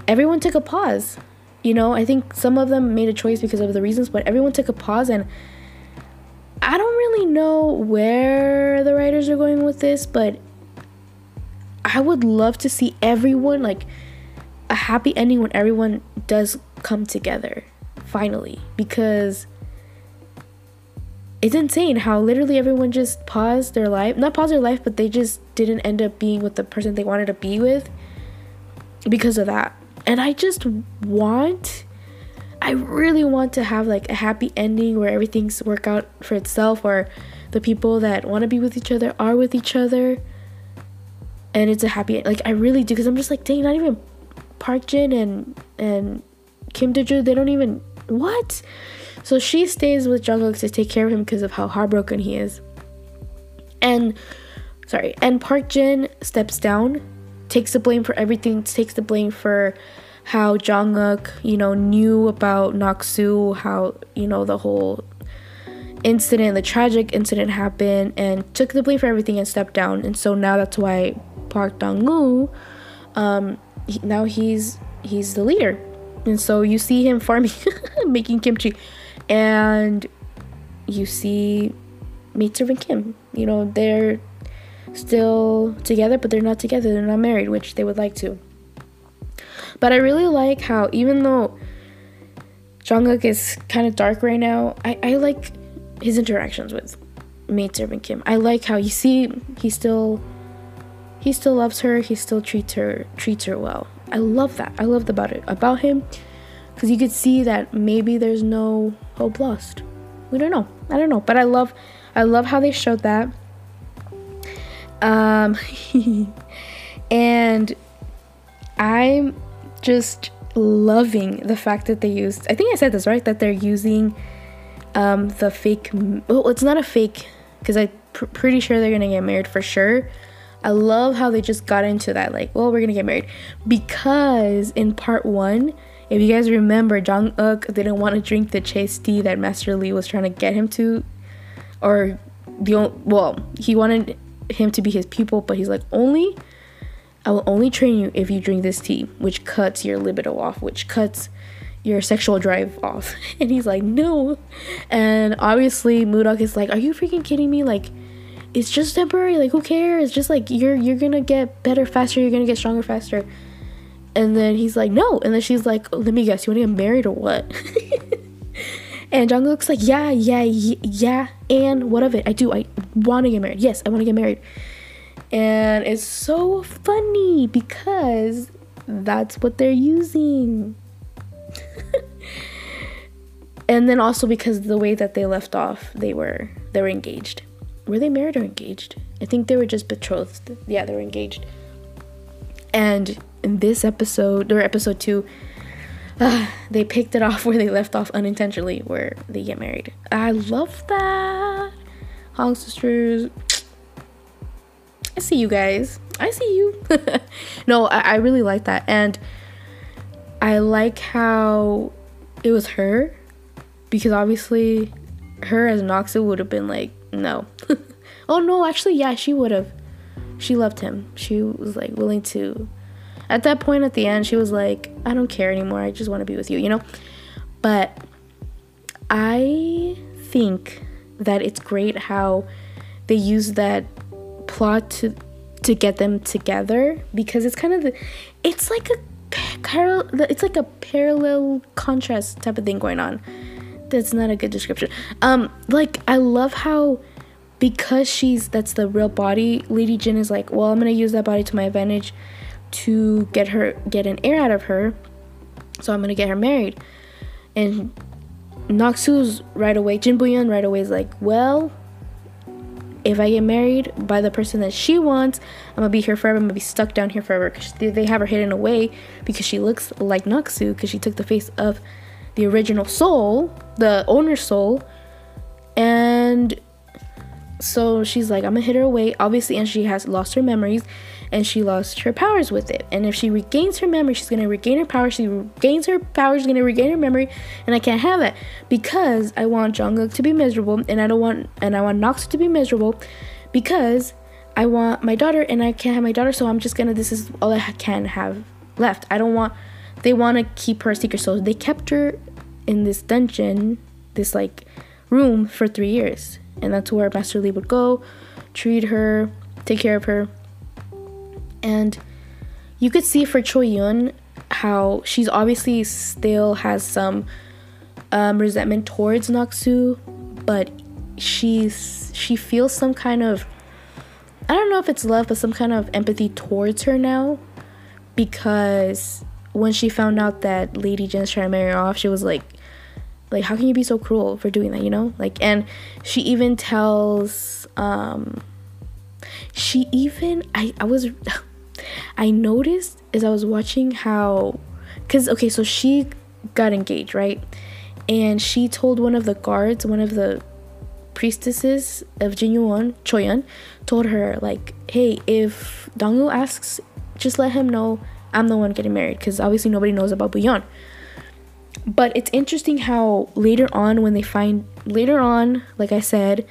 Everyone took a pause. You know, I think some of them made a choice because of the reasons, but everyone took a pause and. I don't really know where the writers are going with this, but I would love to see everyone like a happy ending when everyone does come together finally because it's insane how literally everyone just paused their life not paused their life but they just didn't end up being with the person they wanted to be with because of that. And i just want i really want to have like a happy ending where everything's work out for itself or the people that want to be with each other are with each other. And it's a happy like I really do because I'm just like dang not even Park Jin and and Kim Dae-joo they don't even what so she stays with Jung Uk to take care of him because of how heartbroken he is And sorry, and Park Jin steps down, takes the blame for everything, takes the blame for how Jung Uk, you know, knew about Naksu, how, you know, the whole incident, the tragic incident happened, and took the blame for everything and stepped down. And so now that's why Park Donggu, um, he, now he's he's the leader. And so you see him farming, (laughs) making kimchi, and you see maidservant Kim. You know they're still together, but they're not together. They're not married, which they would like to. But I really like how even though Jung Uk is kind of dark right now, I, I like his interactions with maidservant Kim. I like how you see he still he still loves her. He still treats her treats her well. I love that. I loved about it about him because you could see that maybe there's no hope lost. We don't know. I don't know, but I love I love how they showed that. Um (laughs) and I'm just loving the fact that they used I think I said this right that they're using um the fake well it's not a fake because I'm pr- pretty sure they're gonna get married for sure I love how they just got into that, like, well, we're gonna get married. Because in part one, if you guys remember, Jung Uk didn't want to drink the chase tea that Master Lee was trying to get him to, or the well, he wanted him to be his pupil, but he's like, only, I will only train you if you drink this tea, which cuts your libido off, which cuts your sexual drive off. (laughs) And he's like, no. And obviously, Moodok is like, are you freaking kidding me? Like, it's just temporary like who cares just like you're you're gonna get better faster you're gonna get stronger faster and then he's like no. And then she's like let me guess you want to get married or what? (laughs) And Jung Uk's like yeah yeah yeah and what of it? I do I want to get married. Yes I want to get married. And it's so funny because that's what they're using. (laughs) And then also because the way that they left off they were they were engaged. Were they married or engaged? I think they were just betrothed. Yeah, they were engaged. And in this episode, or episode two, uh, (sighs) they picked it off (laughs) where they left off unintentionally, where they get married. I love that. Hong sisters. I see you guys. I see you. (laughs) no, I, I really like that. And I like how it was her because obviously her as Naksu would have been like, no. (laughs) oh no, actually, yeah, she would have. She loved him. She was like willing to. At that point, at the end, she was like, I don't care anymore. I just want to be with you, you know? But I think that it's great how they use that plot to to get them together because it's kind of the it's like a it's like a parallel contrast type of thing going on that's not a good description. Um, like I love how because she's that's the real body, Lady Jin is like, well, I'm gonna use that body to my advantage to get her get an heir out of her. So I'm gonna get her married. And Naksu's right away, Jin Buyeon right away is like, well, if I get married by the person that she wants, I'm gonna be here forever. I'm gonna be stuck down here forever because they have her hidden away because she looks like Naksu because she took the face of the original soul, the owner's soul, and so she's like, I'm gonna hit her away, obviously, and she has lost her memories and she lost her powers with it. And if she regains her memory, she's gonna regain her power. She regains her power, she's gonna regain her memory, and I can't have that because I want Jung Uk to be miserable, and I don't want and I want Nox to be miserable because I want my daughter, and I can't have my daughter, so I'm just gonna. This is all I can have left. I don't want. They want to keep her secret, so they kept her in this dungeon, this like room for three years. And that's where Master Lee would go, treat her, take care of her. And you could see for Choyeon how she's obviously still has some um, resentment towards Naksu, but she's she feels some kind of I don't know if it's love, but some kind of empathy towards her now because when she found out that Lady Jin's trying to marry her off, she was like, like how can you be so cruel for doing that you know? Like and she even tells um she even i i was i noticed as i was watching how because okay so she got engaged right and she told one of the guards one of the priestesses of Jinyowon, Choyeon, told her like, "Hey, if Donggu asks, just let him know I'm the one getting married because obviously nobody knows about Buyeon." But it's interesting how later on when they find later on, like I said,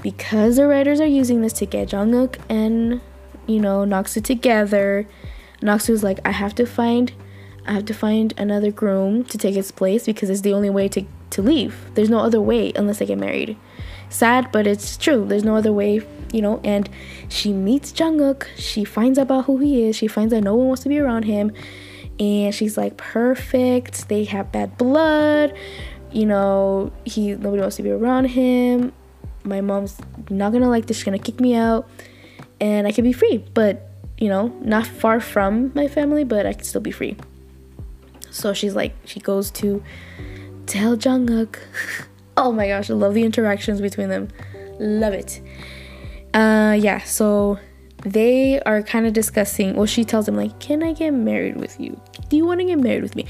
because the writers are using this to get Jung Uk and you know Naksu together, Naksu's like, "I have to find I have to find another groom to take his place because it's the only way to to leave. There's no other way unless I get married. Sad, but it's true. There's no other way, you know. And she meets Jung Uk. She finds out about who he is. She finds out no one wants to be around him, and she's like perfect. They have bad blood. You know, he nobody wants to be around him. My mom's not gonna like this. She's gonna kick me out, and I can be free. But you know, not far from my family, but I can still be free. So she's like, she goes to tell Jung Uk. (laughs) oh my gosh, I love the interactions between them. Love it. Uh, yeah, so they are kind of discussing. Well, she tells him like, "Can I get married with you? Do you want to get married with me?"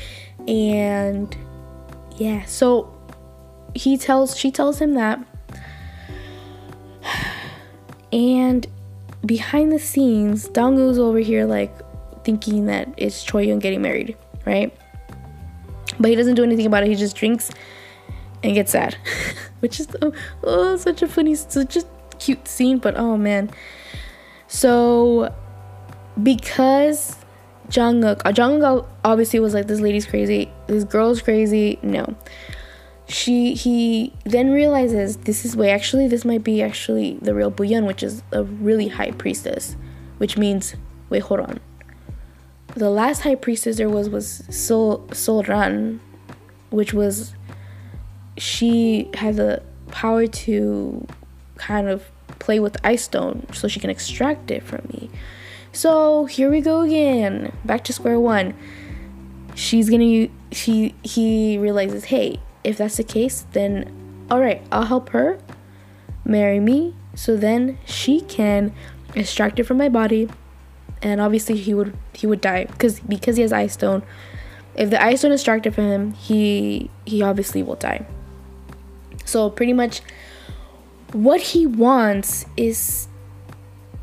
And yeah, so he tells she tells him that. (sighs) And behind the scenes, Donggu's over here like thinking that it's Choyeon getting married, right? But he doesn't do anything about it. He just drinks and gets sad, (laughs) which is oh, oh, such a funny, such a cute scene. But oh man, so because Jung Uk, uh, Jung Uk obviously was like, this lady's crazy, this girl's crazy. No, she he then realizes this is way actually this might be actually the real Buyeon, which is a really high priestess, which means wait hold on the last high priestess there was was Sol Solran, which was she had the power to kind of play with ice stone so she can extract it from me. So here we go again, back to square one. She's gonna she he realizes, hey, if that's the case, then all right, I'll help her marry me, so then she can extract it from my body and obviously he would he would die because because he has ice stone. If the ice stone is extracted from him he he obviously will die. So pretty much what he wants is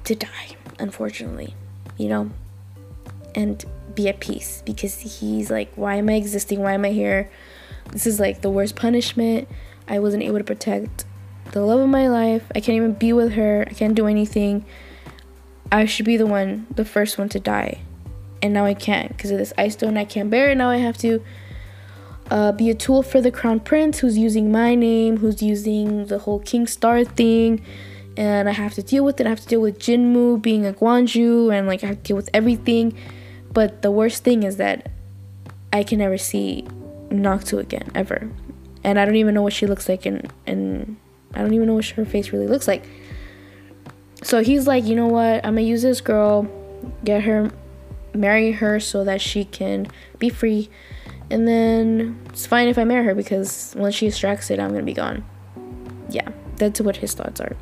to die unfortunately you know and be at peace because he's like why am i existing? Why am i here this is like the worst punishment i wasn't able to protect the love of my life i can't even be with her i can't do anything I should be the one, the first one to die. And now I can't because of this ice stone. I can't bear it. Now I have to uh, be a tool for the crown prince who's using my name, who's using the whole King Star thing. And I have to deal with it. I have to deal with Jinmu being a Gwangju and like I have to deal with everything. But the worst thing is that I can never see Naksu again, ever. And I don't even know what she looks like and, and I don't even know what her face really looks like. So he's like, you know what? I'm gonna use this girl, get her, marry her so that she can be free. And then it's fine if I marry her because once she extracts it, I'm gonna be gone. Yeah, that's what his thoughts are.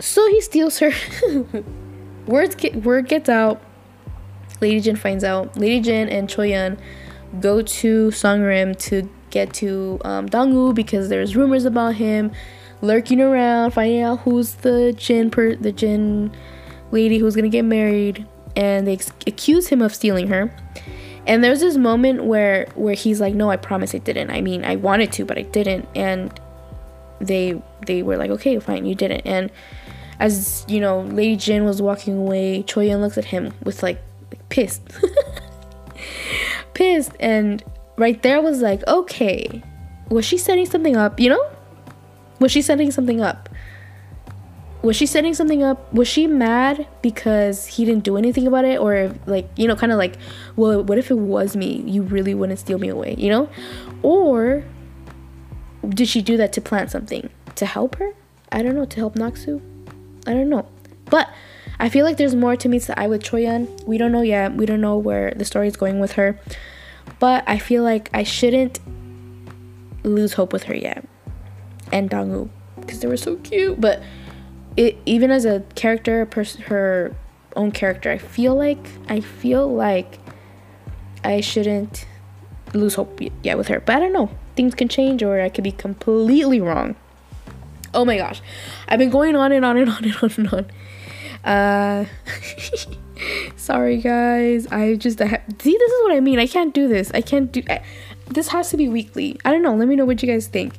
So he steals her. (laughs) Words get, word gets out. Lady Jin finds out. Lady Jin and Choyeon go to Songrim to get to um, Donggu because there's rumors about him lurking around, finding out who's the Jin per the Jin lady who's gonna get married, and they ex- accuse him of stealing her. And there's this moment where where he's like, "No, I promise I didn't. I mean, I wanted to, but I didn't." And they they were like, "Okay, fine, you didn't." And as you know, Lady Jin was walking away, Choyeon looks at him with like, like pissed, (laughs) pissed, and right there was like, "Okay, was she setting something up?" You know? Was she setting something up? Was she setting something up? Was she mad because he didn't do anything about it? Or, like, you know, kind of like, well, what if it was me? You really wouldn't steal me away, you know? Or did she do that to plant something? To help her? I don't know. To help Naksu? I don't know. But I feel like there's more to meet the eye with Choyeon. We don't know yet. We don't know where the story is going with her. But I feel like I shouldn't lose hope with her yet and Donggu because they were so cute. But it even as a character, person, her own character, I feel like I feel like I shouldn't lose hope yet with her. But I don't know. Things can change, or I could be completely wrong. Oh my gosh, I've been going on and on and on and on and on. Uh, (laughs) sorry guys. I just I ha- see. This is what I mean. I can't do this. I can't do. I, this has to be weekly. I don't know. Let me know what you guys think.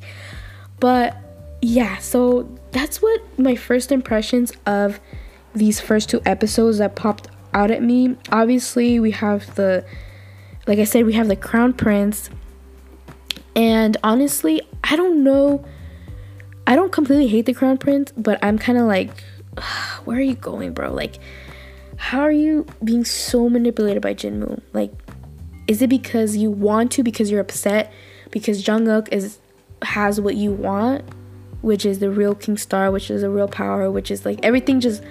But yeah, so that's what my first impressions of these first two episodes that popped out at me. Obviously, we have the like I said, we have the Crown Prince. And honestly, I don't know. I don't completely hate the Crown Prince, but I'm kind of like, (sighs) where are you going, bro? Like, how are you being so manipulated by Jinmu? Like, is it because you want to, because you're upset, because Jung Uk is has what you want, which is the real King Star, which is a real power, which is like everything just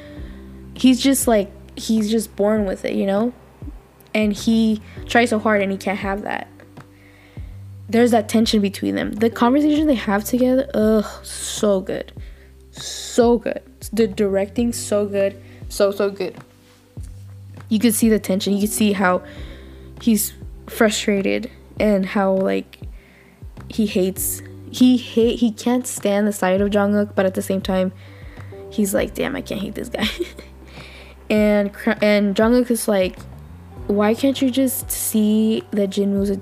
he's just like he's just born with it, you know? And he tries so hard and he can't have that. There's that tension between them. The conversation they have together, ugh, so good. So good. The directing so good. So so good. You could see the tension. You could see how he's frustrated and how like he hates he hate he can't stand the side of Jung Uk, but at the same time he's like, "Damn, I can't hate this guy." (laughs) and and Jung Uk is like, why can't you just see that Jinwoo's a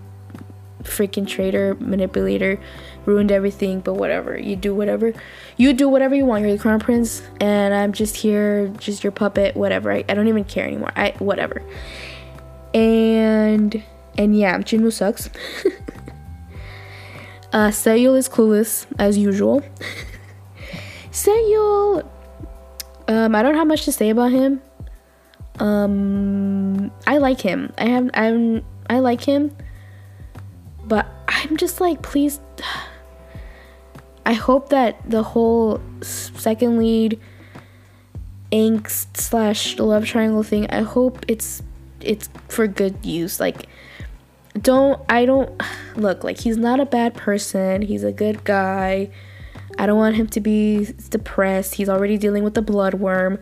freaking traitor, manipulator, ruined everything, but whatever. You do whatever. You do whatever you want. You're the crown prince and I'm just here, just your puppet, whatever. I, I don't even care anymore. I whatever. And and yeah, Jinwoo sucks. (laughs) uh Seyul is clueless as usual. (laughs) Seyul um I don't have much to say about him. Um, I like him. I have I'm I like him, but I'm just like, please. (sighs) I hope that the whole second lead angst slash love triangle thing. I hope it's it's for good use. Like, don't I don't (sighs) look like he's not a bad person. He's a good guy. I don't want him to be depressed. He's already dealing with the bloodworm.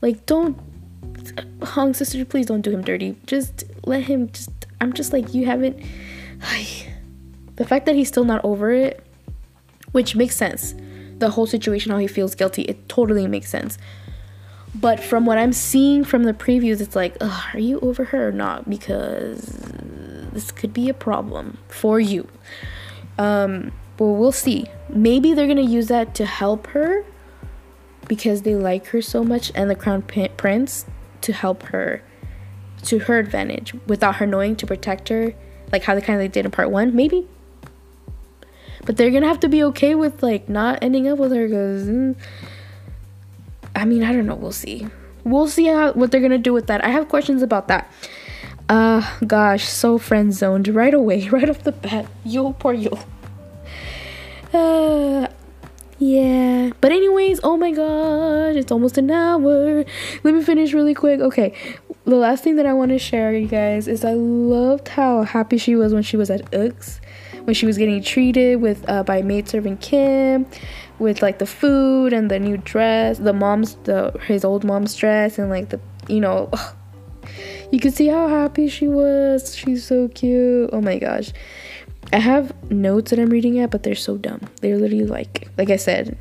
Like, don't Hong sister, please don't do him dirty. Just let him just I'm just like you haven't the fact that he's still not over it, which makes sense. The whole situation how he feels guilty, it totally makes sense. But from what I'm seeing from the previews, it's like, are you over her or not? Because this could be a problem for you. Um, but we'll see. Maybe they're gonna use that to help her because they like her so much, and the crown prince to help her to her advantage without her knowing to protect her like how they kind of did in part one maybe. But they're gonna have to be okay with like not ending up with her because mm, i mean i don't know. We'll see. We'll see how what they're gonna do with that. I have questions about that. Uh gosh so friend zoned right away (laughs) right off the bat. Yo poor yo. Uh yeah. But anyways, oh my gosh, it's almost an hour. Let me finish really quick. Okay. The last thing that I want to share, you guys, is I loved how happy she was when she was at Ux, when she was getting treated with uh, by maid servant Kim, with like the food and the new dress, the mom's the his old mom's dress, and like the you know, ugh. you could see how happy she was. She's so cute. Oh my gosh. I have notes that I'm reading at, but they're so dumb. They're literally like, like I said,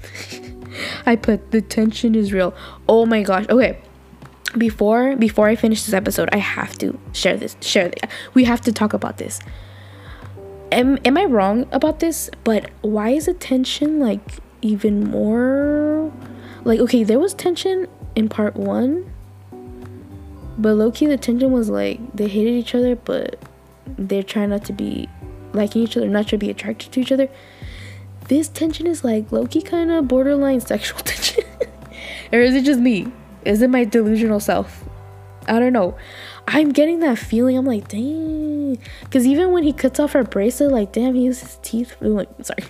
(laughs) I put the tension is real. Oh my gosh. Okay. Before before I finish this episode, I have to share this. Share this. We have to talk about this. Am am I wrong about this? But why is the tension like even more like okay, there was tension in part 1. But Loki the tension was like they hated each other, but they're trying not to be liking each other, not to be attracted to each other. This tension is like Loki kind of borderline (laughs) sexual tension. or is it just me? Is it my delusional self? I don't know. I'm getting that feeling. I'm like, dang. Because even when he cuts off her bracelet, like, damn, he uses his teeth. I'm like, (laughs) sorry.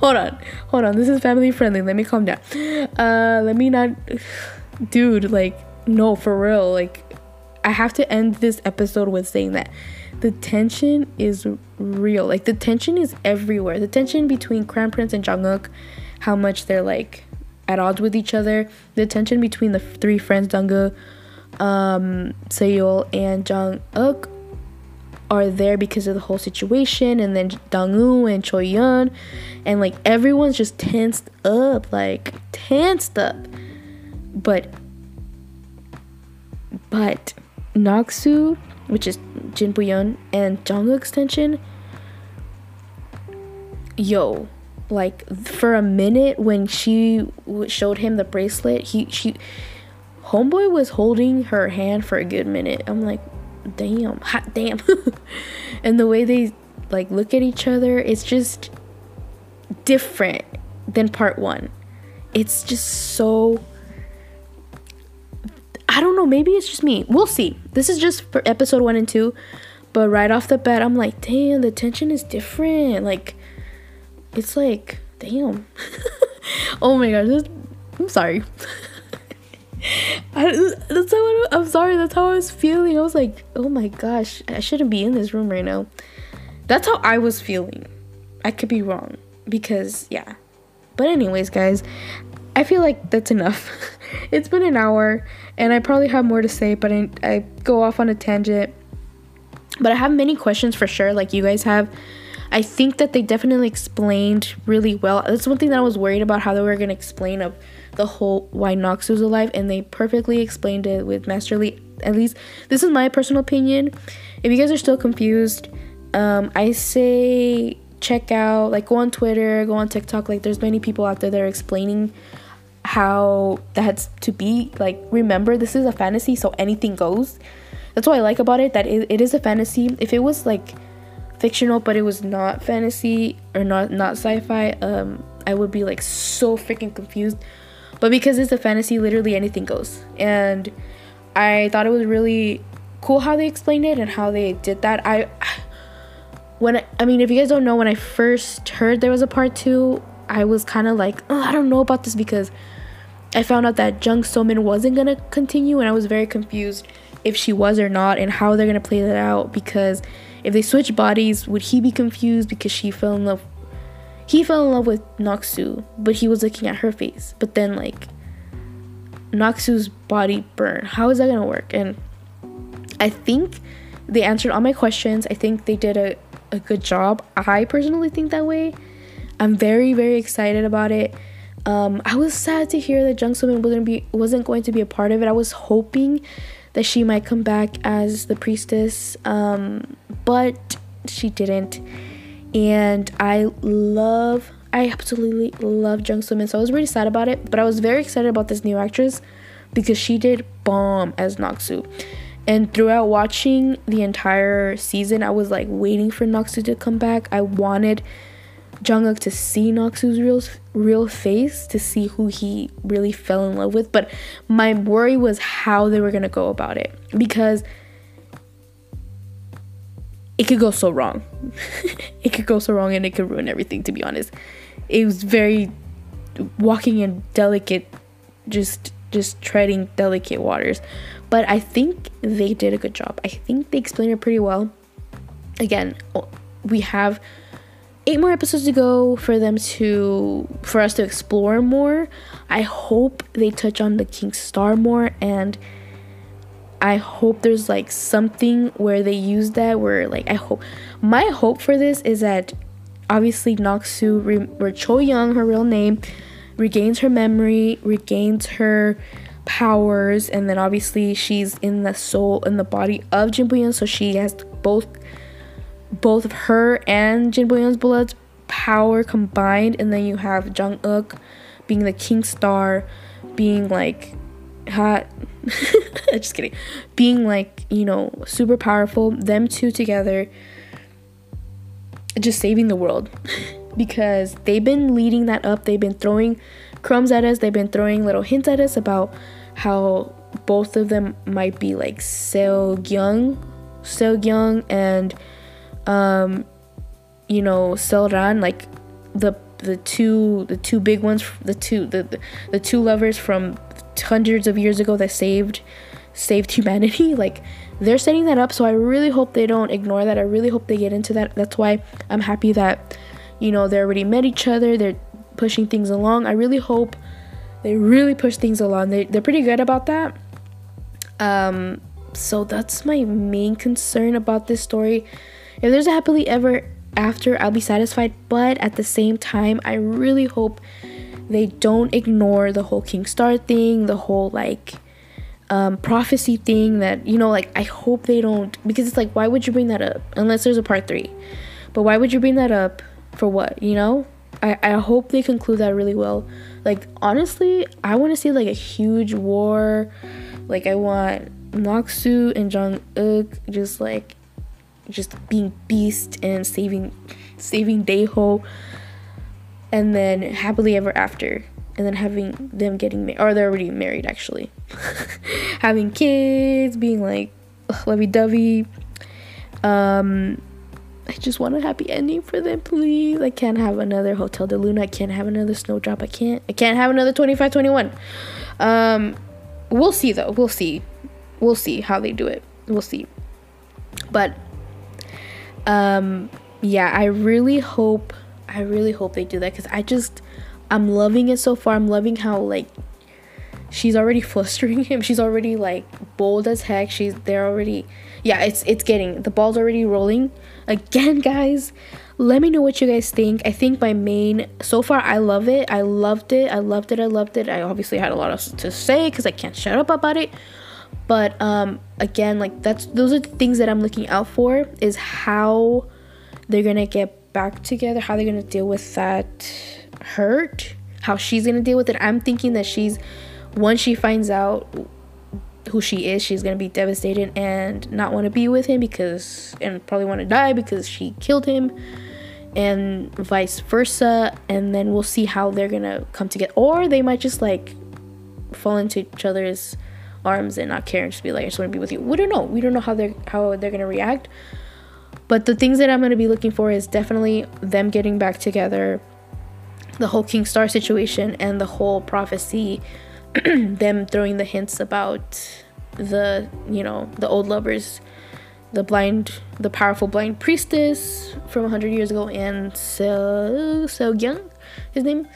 hold on. Hold on. This is family friendly. Let me calm down. Uh, let me not. (sighs) Dude, like, no, for real. Like, I have to end this episode with saying that the tension is real. Like the tension is everywhere. The tension between Crown Prince and Jung Uk, how much they're like at odds with each other. The tension between the three friends, Donggu, um, and Jung Uk. are there because of the whole situation and then Donggu and Choyeon and like everyone's just tensed up like tensed up but but Naksu which is Jin Buyeon and Jung Uk extension yo like for a minute when she showed him the bracelet he she homeboy was holding her hand for a good minute. I'm like damn hot damn. (laughs) And the way they like look at each other it's just different than part one. It's just so i don't know maybe it's just me we'll see this is just for episode one and two but right off the bat i'm like damn the tension is different like it's like damn (laughs) oh my gosh this, i'm sorry (laughs) I, that's how I, I'm sorry. That's how I was feeling. I was like, oh my gosh, I shouldn't be in this room right now. That's how I was feeling. I could be wrong because yeah. But anyways, guys, I feel like that's enough. (laughs) it's been an hour, and I probably have more to say, but I, I go off on a tangent. But I have many questions for sure, like you guys have. I think that they definitely explained really well. That's one thing that I was worried about how they were gonna explain of the whole why Naksu was alive, and they perfectly explained it with masterly. At least this is my personal opinion. If you guys are still confused, um, I say check out like go on Twitter, go on TikTok. Like there's many people out there that are explaining how that's to be. Like remember, this is a fantasy, so anything goes. That's what I like about it. That it, it is a fantasy. If it was like fictional, but it was not fantasy or not not sci-fi, um, I would be like so freaking confused but because it's a fantasy, literally anything goes. And I thought it was really cool how they explained it and how they did that. I when I, I mean, if you guys don't know, when I first heard there was a part two, I was kind of like, oh, I don't know about this because I found out that Jung Somin wasn't gonna continue, and I was very confused if she was or not, and how they're gonna play that out. Because if they switch bodies, would he be confused because she fell in love he fell in love with Naksu, but he was looking at her face. But then like Naksu's body burned. How is that gonna work? And I think they answered all my questions. I think they did a, a good job. I personally think that way. I'm very, very excited about it. Um, I was sad to hear that Jung Somin wasn't be wasn't going to be a part of it. I was hoping that she might come back as the priestess, um, but she didn't and I love I absolutely love Jung So Min. So I was really sad about it, but I was very excited about this new actress because she did bomb as Naksu. And throughout watching the entire season, I was like waiting for Naksu to come back. I wanted Jung Uk to see Naksu's real real face to see who he really fell in love with, but my worry was how they were going to go about it because it could go so wrong. (laughs) it could go so wrong and it could ruin everything, to be honest. It was very walking in delicate, just just treading delicate waters. But I think they did a good job. I think they explained it pretty well. Again, we have eight more episodes to go for them to for us to explore more. I hope they touch on the King Star more and I hope there's like something where they use that where like I hope my hope for this is that obviously Naksu re- or Choyeon her real name regains her memory, regains her powers and then obviously she's in the soul in the body of Jin so she has both both of her and Jin Buyeon's blood's power combined and then you have Jung Uk being the king star being like hot. (laughs) Just kidding. Being like you know super powerful. Them two together just saving the world. (laughs) Because they've been leading that up. They've been throwing crumbs at us. They've been throwing little hints at us about how both of them might be like Seo Young Seo Young and um you know Selran like the the two the two big ones the two the, the, the two lovers from hundreds of years ago that saved saved (laughs) humanity. Like they're setting that up so i really hope they don't ignore that. I really hope they get into that. That's why i'm happy that you know they already met each other. They're pushing things along. I really hope they really push things along. They, they're pretty good about that. Um so that's my main concern about this story. If there's a happily ever after, I'll be satisfied. But at the same time, I really hope they don't ignore the whole King Star thing, the whole like um, prophecy thing that you know like i hope they don't because it's like why would you bring that up unless there's a part three? But why would you bring that up for what you know? I, I hope they conclude that really well. Like honestly i want to see like a huge war. Like i want Naksu and Jung Uk just like just being beast and saving saving Daeho. And then happily ever after. And then having them getting married or they're already married actually. (laughs) Having kids being like lovey-dovey. Um i just want a happy ending for them please. I can't have another Hotel del Luna. I can't have another snowdrop. I can't i can't have another 2521 um we'll see though. We'll see. We'll see how they do it. We'll see. But um yeah i really hope i really hope they do that because i just I'm loving it so far. I'm loving how like she's already (laughs) flustering him. She's already like bold as heck. She's they're already yeah, it's it's getting the ball's already rolling. Again, guys, let me know what you guys think. I think my main so far I love it. I loved it. I loved it. I loved it. I obviously had a lot of to say cuz I can't shut up about it. But um again, like that's those are the things that I'm looking out for is how they're to get back together, how they're to deal with that hurt, how she's gonna deal with it. I'm thinking that she's once she finds out who she is, she's gonna be devastated and not want to be with him because and probably want to die because she killed him and vice versa and then we'll see how they're gonna come together or they might just like fall into each other's arms and not care and just be like i just want to be with you. We don't know. We don't know how they're how they're gonna react. But the things that i'm gonna be looking for is definitely them getting back together the whole King Star situation and the whole prophecy, (clears throat) them throwing the hints about the, you know, the old lovers, the blind, the powerful blind priestess from 100 years ago, and So So Young, his name.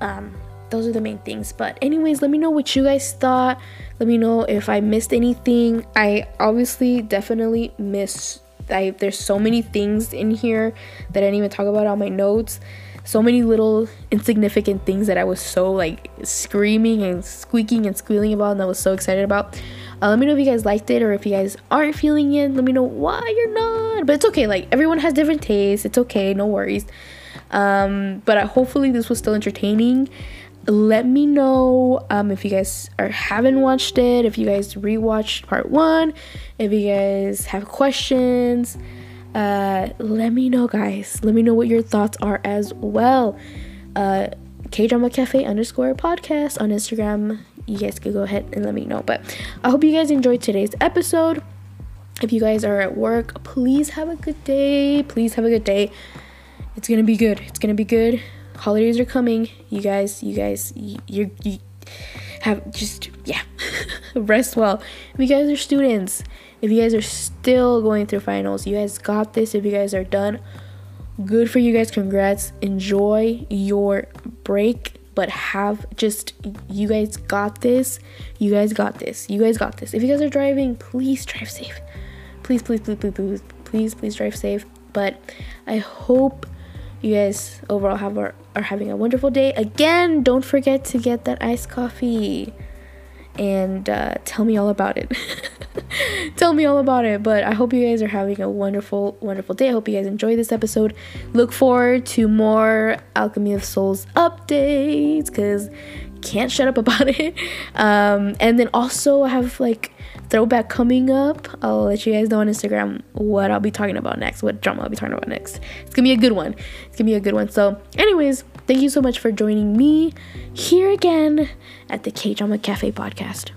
Um, those are the main things. But, anyways, let me know what you guys thought. Let me know if I missed anything. I obviously definitely miss. I, there's so many things in here that I didn't even talk about on my notes so many little insignificant things that I was so like screaming and squeaking and squealing about and I was so excited about. Uh, let me know if you guys liked it or if you guys aren't feeling it. Let me know why you're not. But it's okay. Like everyone has different tastes. It's okay. No worries. Um, but uh, hopefully this was still entertaining. Let me know um, if you guys are haven't watched it. If you guys rewatched part one. If you guys have questions uh, let me know, guys. Let me know what your thoughts are as well. Uh, K Drama Cafe underscore podcast on Instagram. You guys could go ahead and let me know. But I hope you guys enjoyed today's episode. If you guys are at work, please have a good day. Please have a good day. It's gonna be good. It's gonna be good. Holidays are coming. You guys, you guys, you, you, you have just yeah, (laughs) rest well. If you guys are students if you guys are still going through finals, you guys got this. If you guys are done, good for you guys. Congrats. Enjoy your break, but have just you guys got this. You guys got this. You guys got this. If you guys are driving, please drive safe. Please, please, please, please, please, please, please drive safe. But I hope you guys overall have are, are having a wonderful day. Again, don't forget to get that iced coffee and uh, tell me all about it. (laughs) tell me all about it. But I hope you guys are having a wonderful, wonderful day. I hope you guys enjoy this episode. Look forward to more Alchemy of Souls updates because can't shut up about (laughs) it. Um, and then also I have like throwback coming up. I'll let you guys know on Instagram what I'll be talking about next, what drama I'll be talking about next. It's gonna be a good one. It's gonna be a good one. So, anyways, thank you so much for joining me here again at the K Drama Cafe podcast.